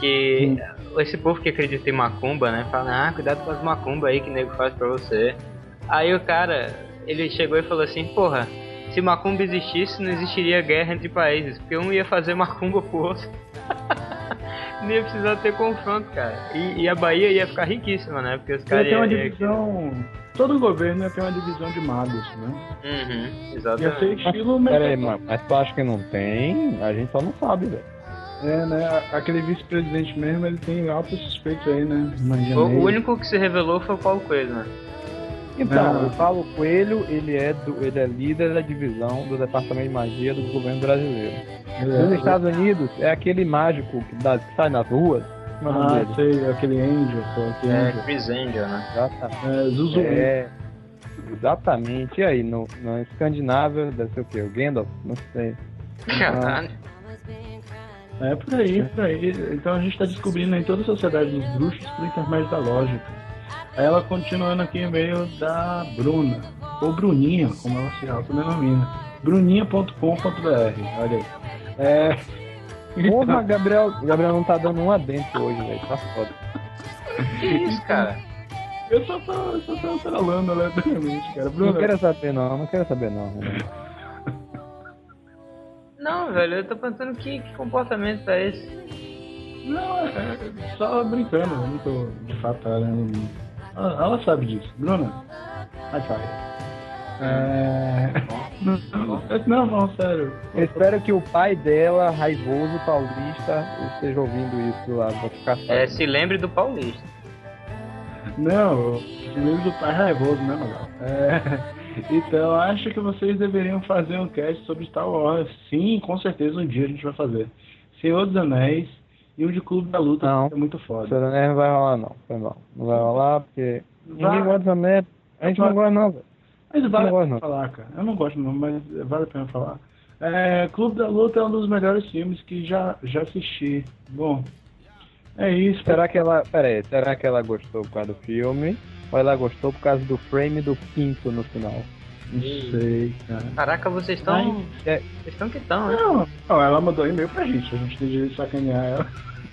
Que esse povo que acredita em macumba, né? Fala, ah, cuidado com as macumba aí que o nego faz pra você. Aí o cara, ele chegou e falou assim, porra, se macumba existisse, não existiria guerra entre países, porque um ia fazer macumba pro outro. não ia precisar ter confronto, cara. E, e a Bahia ia ficar riquíssima, né? Porque os Ia caras ter uma iam- divisão. Todo governo ia ter uma divisão de magos, né? Uhum, Ia ser exatamente. estilo Pera aí, mas, mas tu acha que não tem? A gente só não sabe, velho. É, né? Aquele vice-presidente mesmo, ele tem altos suspeitos aí, né? Imaginei. o único que se revelou foi o Paulo Coelho, né? Então, Ah. o Paulo Coelho, ele é, do, ele é líder da divisão do Departamento de Magia do governo brasileiro. Nos É. Estados Unidos, é aquele mágico que, dá- que sai nas ruas. É Ah, dele? sei, aquele Angel, aquele É, Angel. Chris Angel, né? Exatamente. É, Zuzu. É, exatamente. E aí, no, na Escandinávia, deve ser o quê? O Gandalf? Não sei. Caralho. É por aí, por aí. Então a gente tá descobrindo aí toda a sociedade dos bruxos por intermédio da lógica. Aí ela continuando aqui em meio da Bruna, ou Bruninha, como ela se autodenomina. Bruninha.com.br, olha aí. É. Porra, Gabriel, Gabriel não tá dando um adentro hoje, velho. Tá foda. Que isso, cara? Eu só tô, eu só tô falando aleatoriamente, cara. Não Bruna, quero saber, não. Não quero saber, não. né? Não, velho, eu tô pensando que, que comportamento é esse? Não, é, é só brincando, eu não tô de fato trabalhando. Ela, sabe disso. Bruna, high five. É. Não, não, sério. Eu espero que o pai dela, raivoso paulista, esteja ouvindo isso do lado. Vai ficar É, se lembre do Paulista. Não, o livro do pai raivoso, né, Magal? É. Então, acho que vocês deveriam fazer um cast sobre Star Wars. Sim, com certeza um dia a gente vai fazer. Senhor dos Anéis e um de Clube da Luta, Não. é muito foda. Anéis não vai rolar, não. Foi mal. Não vai rolar porque. Ninguém Vai. gosta dessa merda. A gente não gosta, não, velho. Mas vale a não pena falar, cara. Eu não gosto não, mas vale a pena falar. É, Clube da Luta é um dos melhores filmes que já, já assisti. Bom, é isso. Será que ela. Pera aí, será que ela gostou por causa do filme? Ou ela gostou por causa do frame do pinto no final? Não sei, cara. Caraca, vocês estão. É. Vocês estão que estão, né? Não, não, ela mandou e-mail pra gente, a gente tem direito de sacanear ela.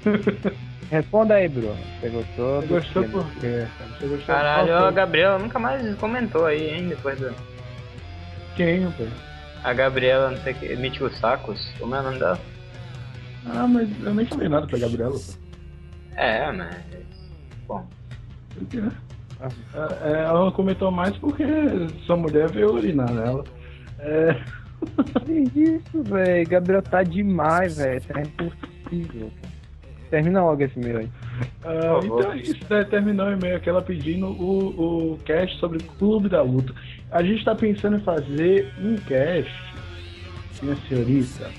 Responda aí, Bruno. Você gostou? Você gostou por quê? Você gostou Caralho, ó, a? Gabriela nunca mais comentou aí, hein, depois do. Quem, rapaz? A Gabriela, não sei o que, Mítico Sacos, como é o nome dela? Ah, mas eu nem falei nada pra Gabriela. pô. É, mas. Bom. Por quê? É, é, ela não comentou mais porque sua mulher veio urinar nela. É, Que isso, velho? Gabriel tá demais, velho. Tá impossível. Termina logo esse meu aí. ah, então isso né, terminou o e-mail, aquela pedindo o, o cast sobre o Clube da Luta. A gente tá pensando em fazer um cast, minha senhorita,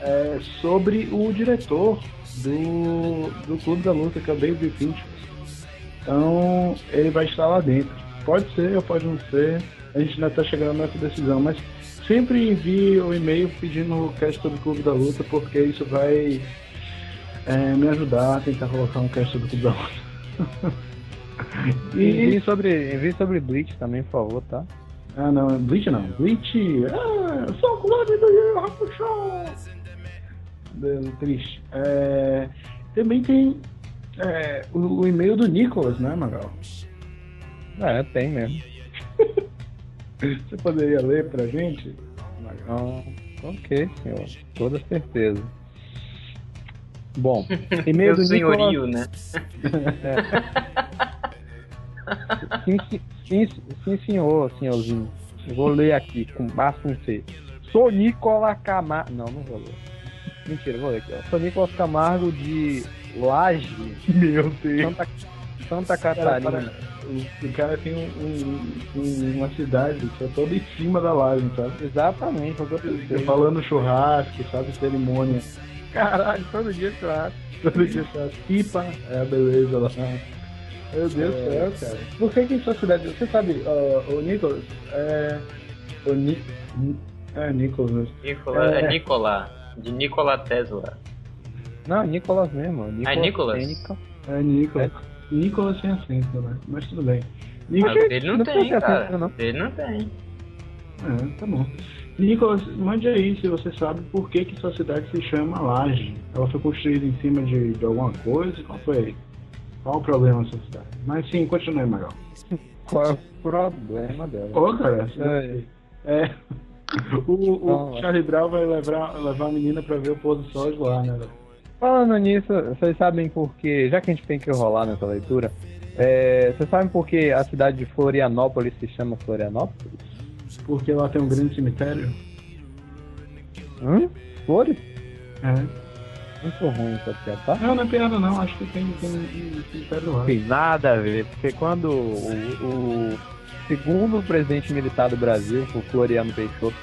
é, sobre o diretor do, do Clube da Luta, que é o David Fincher. Então, ele vai estar lá dentro. Pode ser ou pode não ser, a gente ainda está chegando nessa decisão, mas sempre envie o e-mail pedindo o cast sobre o Clube da Luta, porque isso vai é, me ajudar a tentar colocar um cast sobre o Clube da Luta. Envie sobre, envie sobre Bleach também, por favor, tá? Ah, não, Bleach não. Bleach. Ah, sou o clube do Yu Hakusho. Triste. É, também tem é, o, o e-mail do Nicolas, né, Magal? É, tem mesmo. Você poderia ler pra gente? Magal? Ok, senhor. Toda certeza. Bom, e-mail do senhorio, Nicolas... né? Sim, sim, sim, sim, senhor, senhorzinho. Eu vou ler aqui, com basta um C. Sou Nicolas Camargo. Não, não vou ler. Mentira, vou ler aqui. Ó. Sou Nicolas Camargo de Laje, Meu Deus. Santa, Santa Cara, Catarina. o, o cara tem um- um- um- uma cidade que é toda em cima da laje, sabe? Exatamente, foi o que eu pensei. Falando churrasco, sabe? Cerimônia. Caralho, todo dia churrasco. Todo dia churrasco. Pipa, é a beleza lá. Meu Deus do céu, cara. Por que que em sua cidade... Você sabe, ó, o Nicolas, é... O Ni... É, Nicolas mesmo. Nicola, é Nicola, de Nikola Tesla. Não, Nicolas mesmo. Nicolas Ah, é Nicolas? Tênica. É Nicolas. Nicolas sem acento, né? Mas tudo bem. Mas Nicolas... ele não, não tem, precisa cara. acento, não. Ele não tem. É, tá bom. Nicolas, mande aí se você sabe por que, que sua cidade se chama Laje. Ela foi construída em cima de, de alguma coisa? Qual foi? Qual o problema da sua cidade? Mas sim, continue, Magal. Qual é o problema dela? Ô, cara, É. é. O, o Não, Charlie Brown vai levar, levar a menina pra ver o pôr do sol de lá, né? Falando nisso, vocês sabem por que, já que a gente tem que rolar nessa leitura, é, vocês sabem por que a cidade de Florianópolis se chama Florianópolis? Porque lá tem um grande cemitério. Hum? Flores? É. Muito ruim essa piada, tá? Não, não é piada não, acho que tem, tem um cemitério lá. Tem nada a ver, porque quando o, o segundo presidente militar do Brasil, o Floriano Peixoto,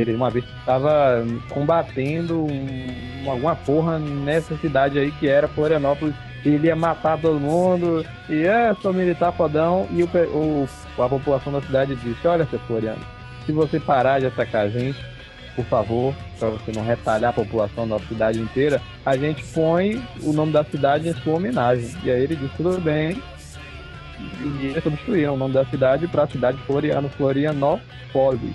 ele uma vez estava combatendo um- alguma porra nessa cidade aí que era Florianópolis. Ele ia matar todo mundo, e é, sou militar fodão, e o, o- a população da cidade disse, olha, seu Floriano, se você parar de atacar a gente, por favor, para você não retalhar a população da cidade inteira, a gente põe o nome da cidade em sua homenagem. E aí ele disse, tudo bem, e eles substituíram o nome da cidade para a cidade Floriano, Florianópolis.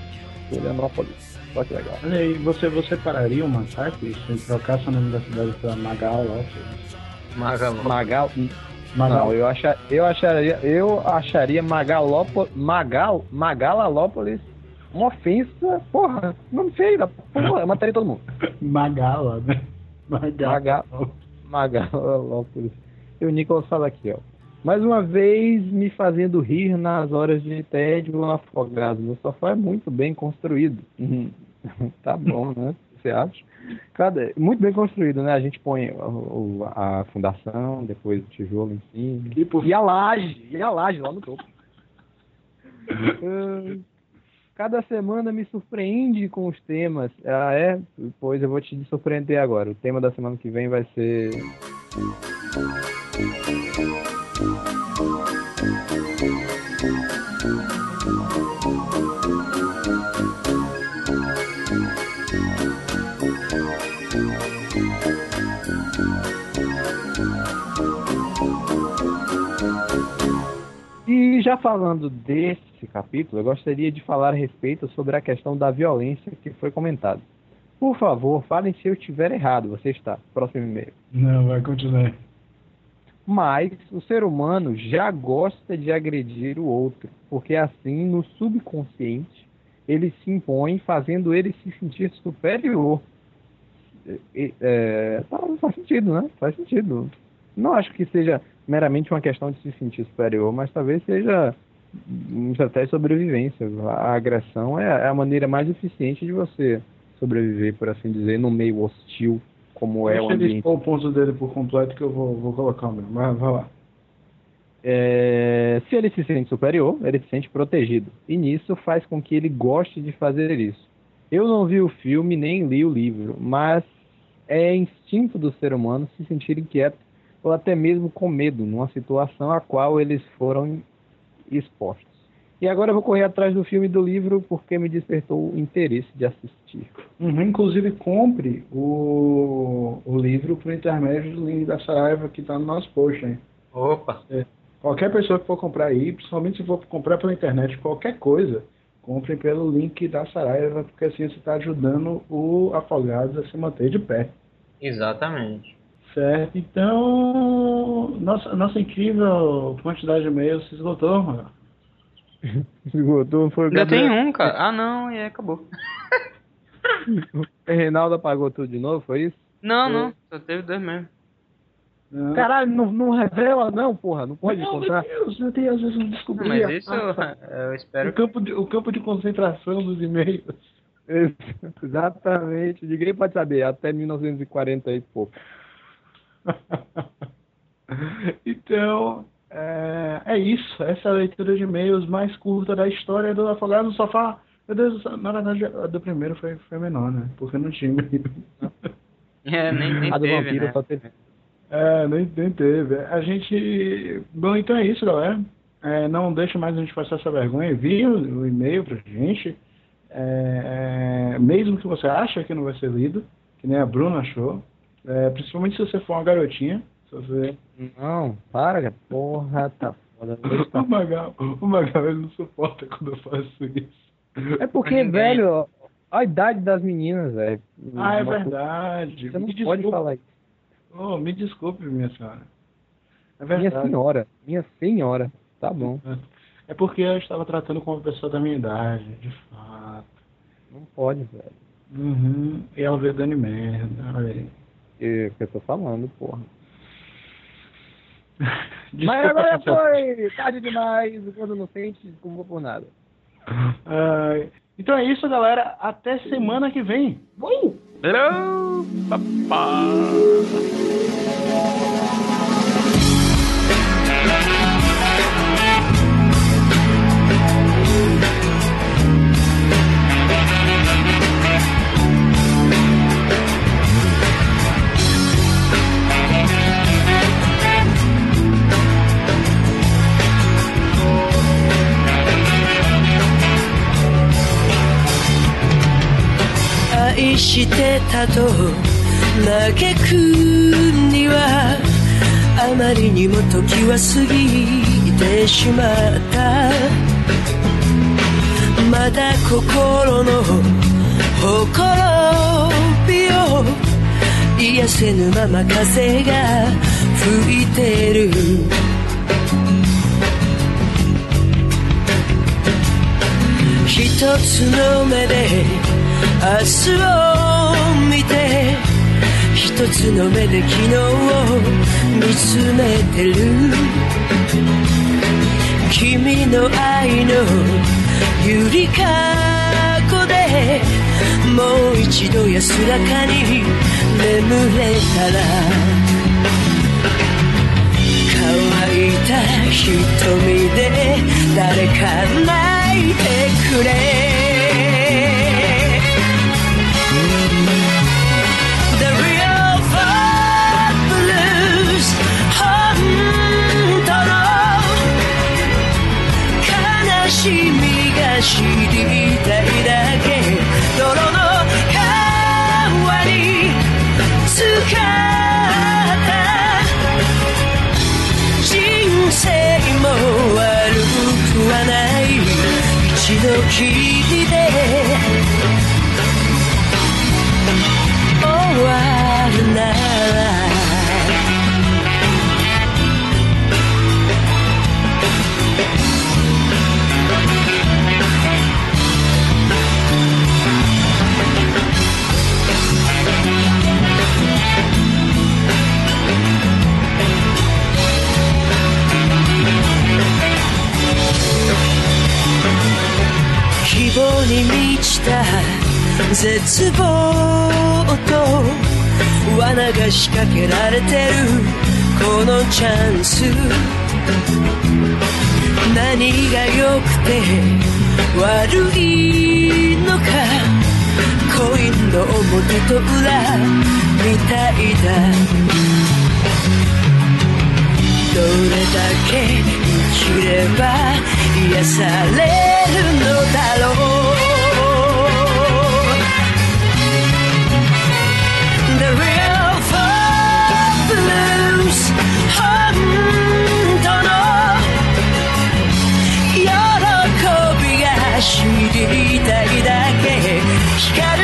Florianópolis. Olha que legal. Olha aí, você, você pararia um massacre se trocasse o nome da cidade pra Magal? Magaló. Magal. Magal. Não, eu, acha, eu acharia, eu acharia Magalópo, Magal, Magalalópolis uma ofensa, porra, nome feio da porra, eu mataria todo mundo. Magala, né? Magal. Magal, Magalópolis. E o Nicolas fala aqui, ó. Mais uma vez me fazendo rir nas horas de tédio afogado. Meu sofá é muito bem construído. Uhum. tá bom, né? Você acha? Cada, muito bem construído, né? A gente põe o- o- a fundação, depois o tijolo em cima. E a laje, e a laje lá no topo. Ah, Cada semana me surpreende com os temas. Ah, é? Pois eu vou te surpreender agora. O tema da semana que vem vai ser. E já falando desse capítulo, eu gostaria de falar a respeito sobre a questão da violência que foi comentada. Por favor, falem se eu estiver errado. Você está. Próximo e-mail. Não, vai continuar. Mas o ser humano já gosta de agredir o outro, porque assim, no subconsciente, ele se impõe, fazendo ele se sentir superior. É, tá, faz sentido, né? Faz sentido. Não acho que seja meramente uma questão de se sentir superior, mas talvez seja uma estratégia de sobrevivência. A agressão é é a maneira mais eficiente de você sobreviver, por assim dizer, num meio hostil como é o Deixa ele ambiente. expor o ponto dele por completo que eu vou, vou colocar o meu. Vai, vai lá. É, se ele se sente superior, ele se sente protegido. E nisso faz com que ele goste de fazer isso. Eu não vi o filme nem li o livro, mas é instinto do ser humano se sentir inquieto ou até mesmo com medo numa situação a qual eles foram expostos. E agora eu vou correr atrás do filme e do livro porque me despertou o interesse de assistir. Uhum, inclusive, compre o, o livro por intermédio do link da Saraiva que está no nosso post, hein? Opa! É, qualquer pessoa que for comprar aí, principalmente se for comprar pela internet, qualquer coisa, compre pelo link da Saraiva, porque assim você está ajudando o Afogados a se manter de pé. Exatamente. Certo? Então, nossa, nossa incrível quantidade de e-mails se esgotou, mano. Esgotou, foi o Ainda tem um, cara. Ah, não, e aí acabou. O Reinaldo apagou tudo de novo, foi isso? Não, não, só teve dois mesmo. Caralho, não, não revela não, porra. Não pode Não, contar. meu Deus, meu Deus, eu não Não, descobri. mas isso eu espero o, campo de, o campo de concentração dos e-mails. Exatamente. Ninguém pode saber. Até 1940 e pouco. então, é, é isso. Essa é a leitura de e-mails mais curta da história do Afogado no Sofá. Meu Deus na verdade, a do primeiro foi, foi menor, né? Porque não tinha e-mail. É, nem, nem A do teve, vampiro né? só teve. É, nem, nem teve. A gente. Bom, então é isso, galera. É, não deixe mais a gente passar essa vergonha. Envie o, o e-mail pra gente. É, é, mesmo que você acha que não vai ser lido, que nem a Bruna achou. É, principalmente se você for uma garotinha. Se você... Não, para. Porra, tá foda. O Magal, o Magal ele não suporta quando eu faço isso. É porque, velho, ó, a idade das meninas, velho. Ah, é verdade. Você não Me pode desculpe. falar isso. Oh, me desculpe, minha senhora. É Minha verdade. senhora. Minha senhora. Tá bom. É porque eu estava tratando com uma pessoa da minha idade, de fato. Não pode, velho. Uhum. E ela veio dando merda, olha aí. Que, que eu tô falando, porra. Mas agora foi tarde demais, quando não sente, desculpa por nada. Ah, então é isso, galera. Até semana que vem. 愛してたと嘆くにはあまりにも時は過ぎてしまった。まだ心のほころびを癒せぬまま風が吹いてる。一つの目で明日を見て一つの目で昨日を見つめてる君の愛のゆりかごでもう一度安らかに眠れたら乾いた瞳で誰か泣いてくれが知りたいだけ。泥の川に使った人生も悪くはない。一度きり。に満ちた絶望と罠が仕掛けられてるこのチャンス。何が良くて悪いのかコインの表と裏みたいだどれだけ生きれば癒されるのだろう。知りたいだけ。光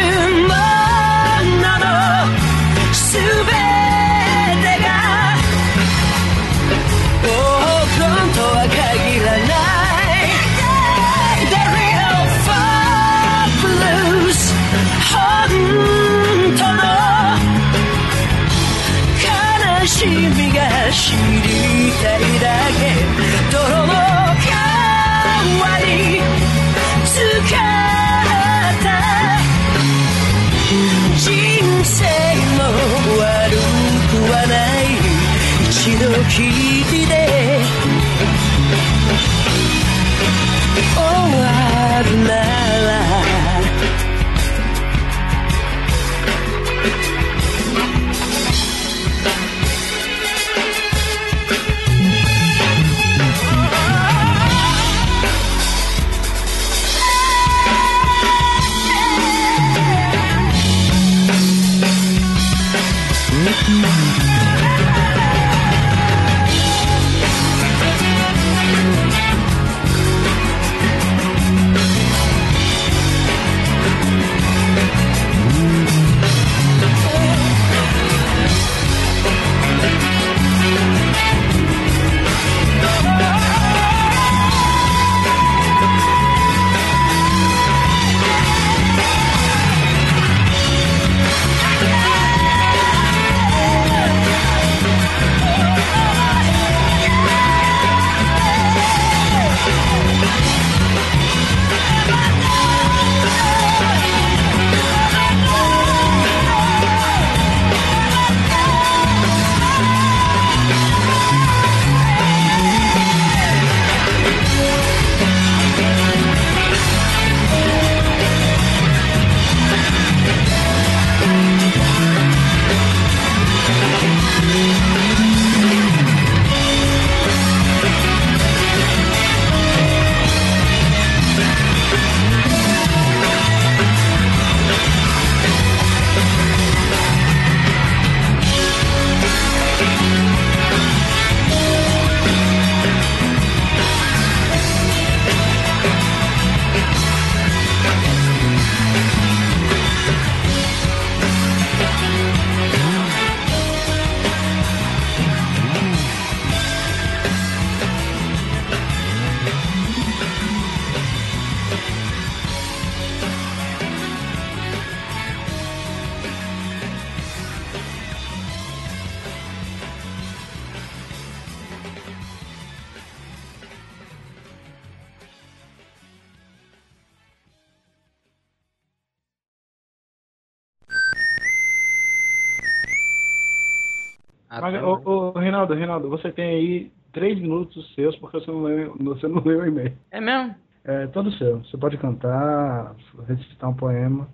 Mas, ô, ô, Reinaldo, Reinaldo, você tem aí três minutos seus porque você não leu, você não leu o e-mail. É mesmo? É todo seu. Você pode cantar, recitar um poema.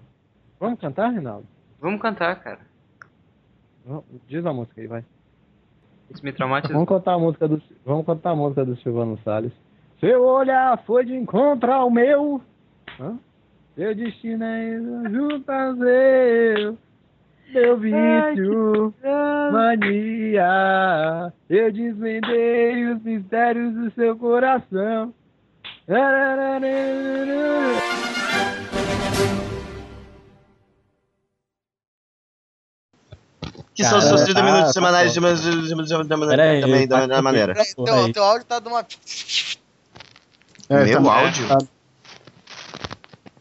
Vamos cantar, Reinaldo? Vamos cantar, cara. Diz a música aí, vai. Isso me traumatiza. Vamos cantar a música do, vamos cantar a música do Silvano Salles. Seu olhar foi de encontrar o meu. Hã? Seu destino é juntas eu. Meu vício, mania. Eu desvendei os mistérios do seu coração. Que são os seus 30 Cara, minutos tá, semanais de, também, da, tá maneira. Teu, aí. teu áudio tá de uma. É, Meu tá- áudio? tá-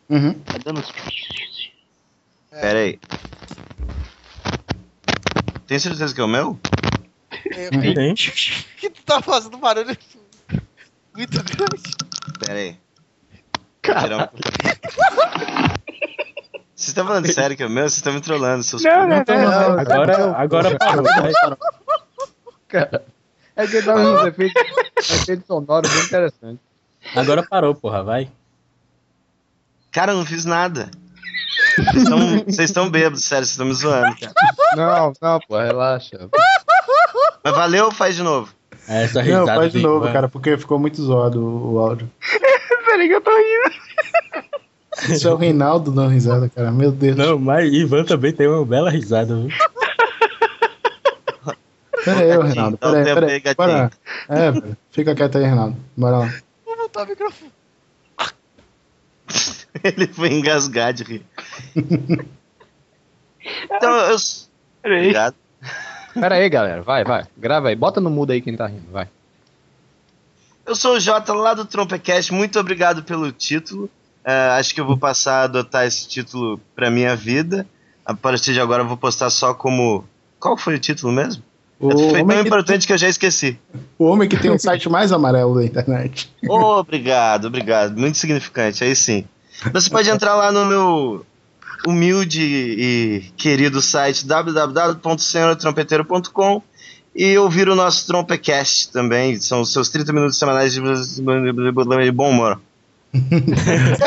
Uhum. Tá dando... Pera aí. Tem certeza que é o meu? Tem. que tu tá fazendo barulho muito grande. Pera aí. Um- Vocês estão falando sério que é o meu? Vocês estão me trollando, seus Não, não, não, não. Agora, agora parou. Cara, é que dá uns efeitos, efeitos sonoros bem interessantes. Agora parou, porra, vai. Cara, eu não fiz nada. Vocês estão- bêbados, sério, vocês estão me zoando, cara. Não, não, pô, relaxa. Mas valeu ou faz de novo? É, Essa Não, risada faz de novo, cara, porque ficou muito zoado o, o áudio. Peraí que eu tô rindo. Isso é o Reinaldo dando risada, cara. Meu Deus. Não, mas Ivan também tem uma bela risada, viu? Pera aí, Reinaldo. Pera aí, pera aí. É. Fica quieto aí, Reinaldo. Bora lá. Vou botar o microfone. Ele foi engasgar de rir. Então, eu. Obrigado. Pera aí, galera, vai, vai. Grava aí, bota no mudo aí quem tá rindo, vai. Eu sou o Jota lá do Trompecast, muito obrigado pelo título. É, acho que eu vou passar a adotar esse título pra minha vida. A partir de agora eu vou postar só como. Qual foi o título mesmo? O Foi tão homem, que, importante que eu já esqueci. o homem que tem o site mais amarelo da internet. Obrigado, obrigado. Muito significante, aí sim. Você pode entrar lá no meu humilde e querido site www.senhortrompeteiro.com e ouvir o nosso Trompecast também. São os seus 30 minutos semanais de de bom humor. É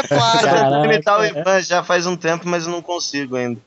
claro. Eu tento Caraca. imitar o Ivan já faz um tempo, mas eu não consigo ainda.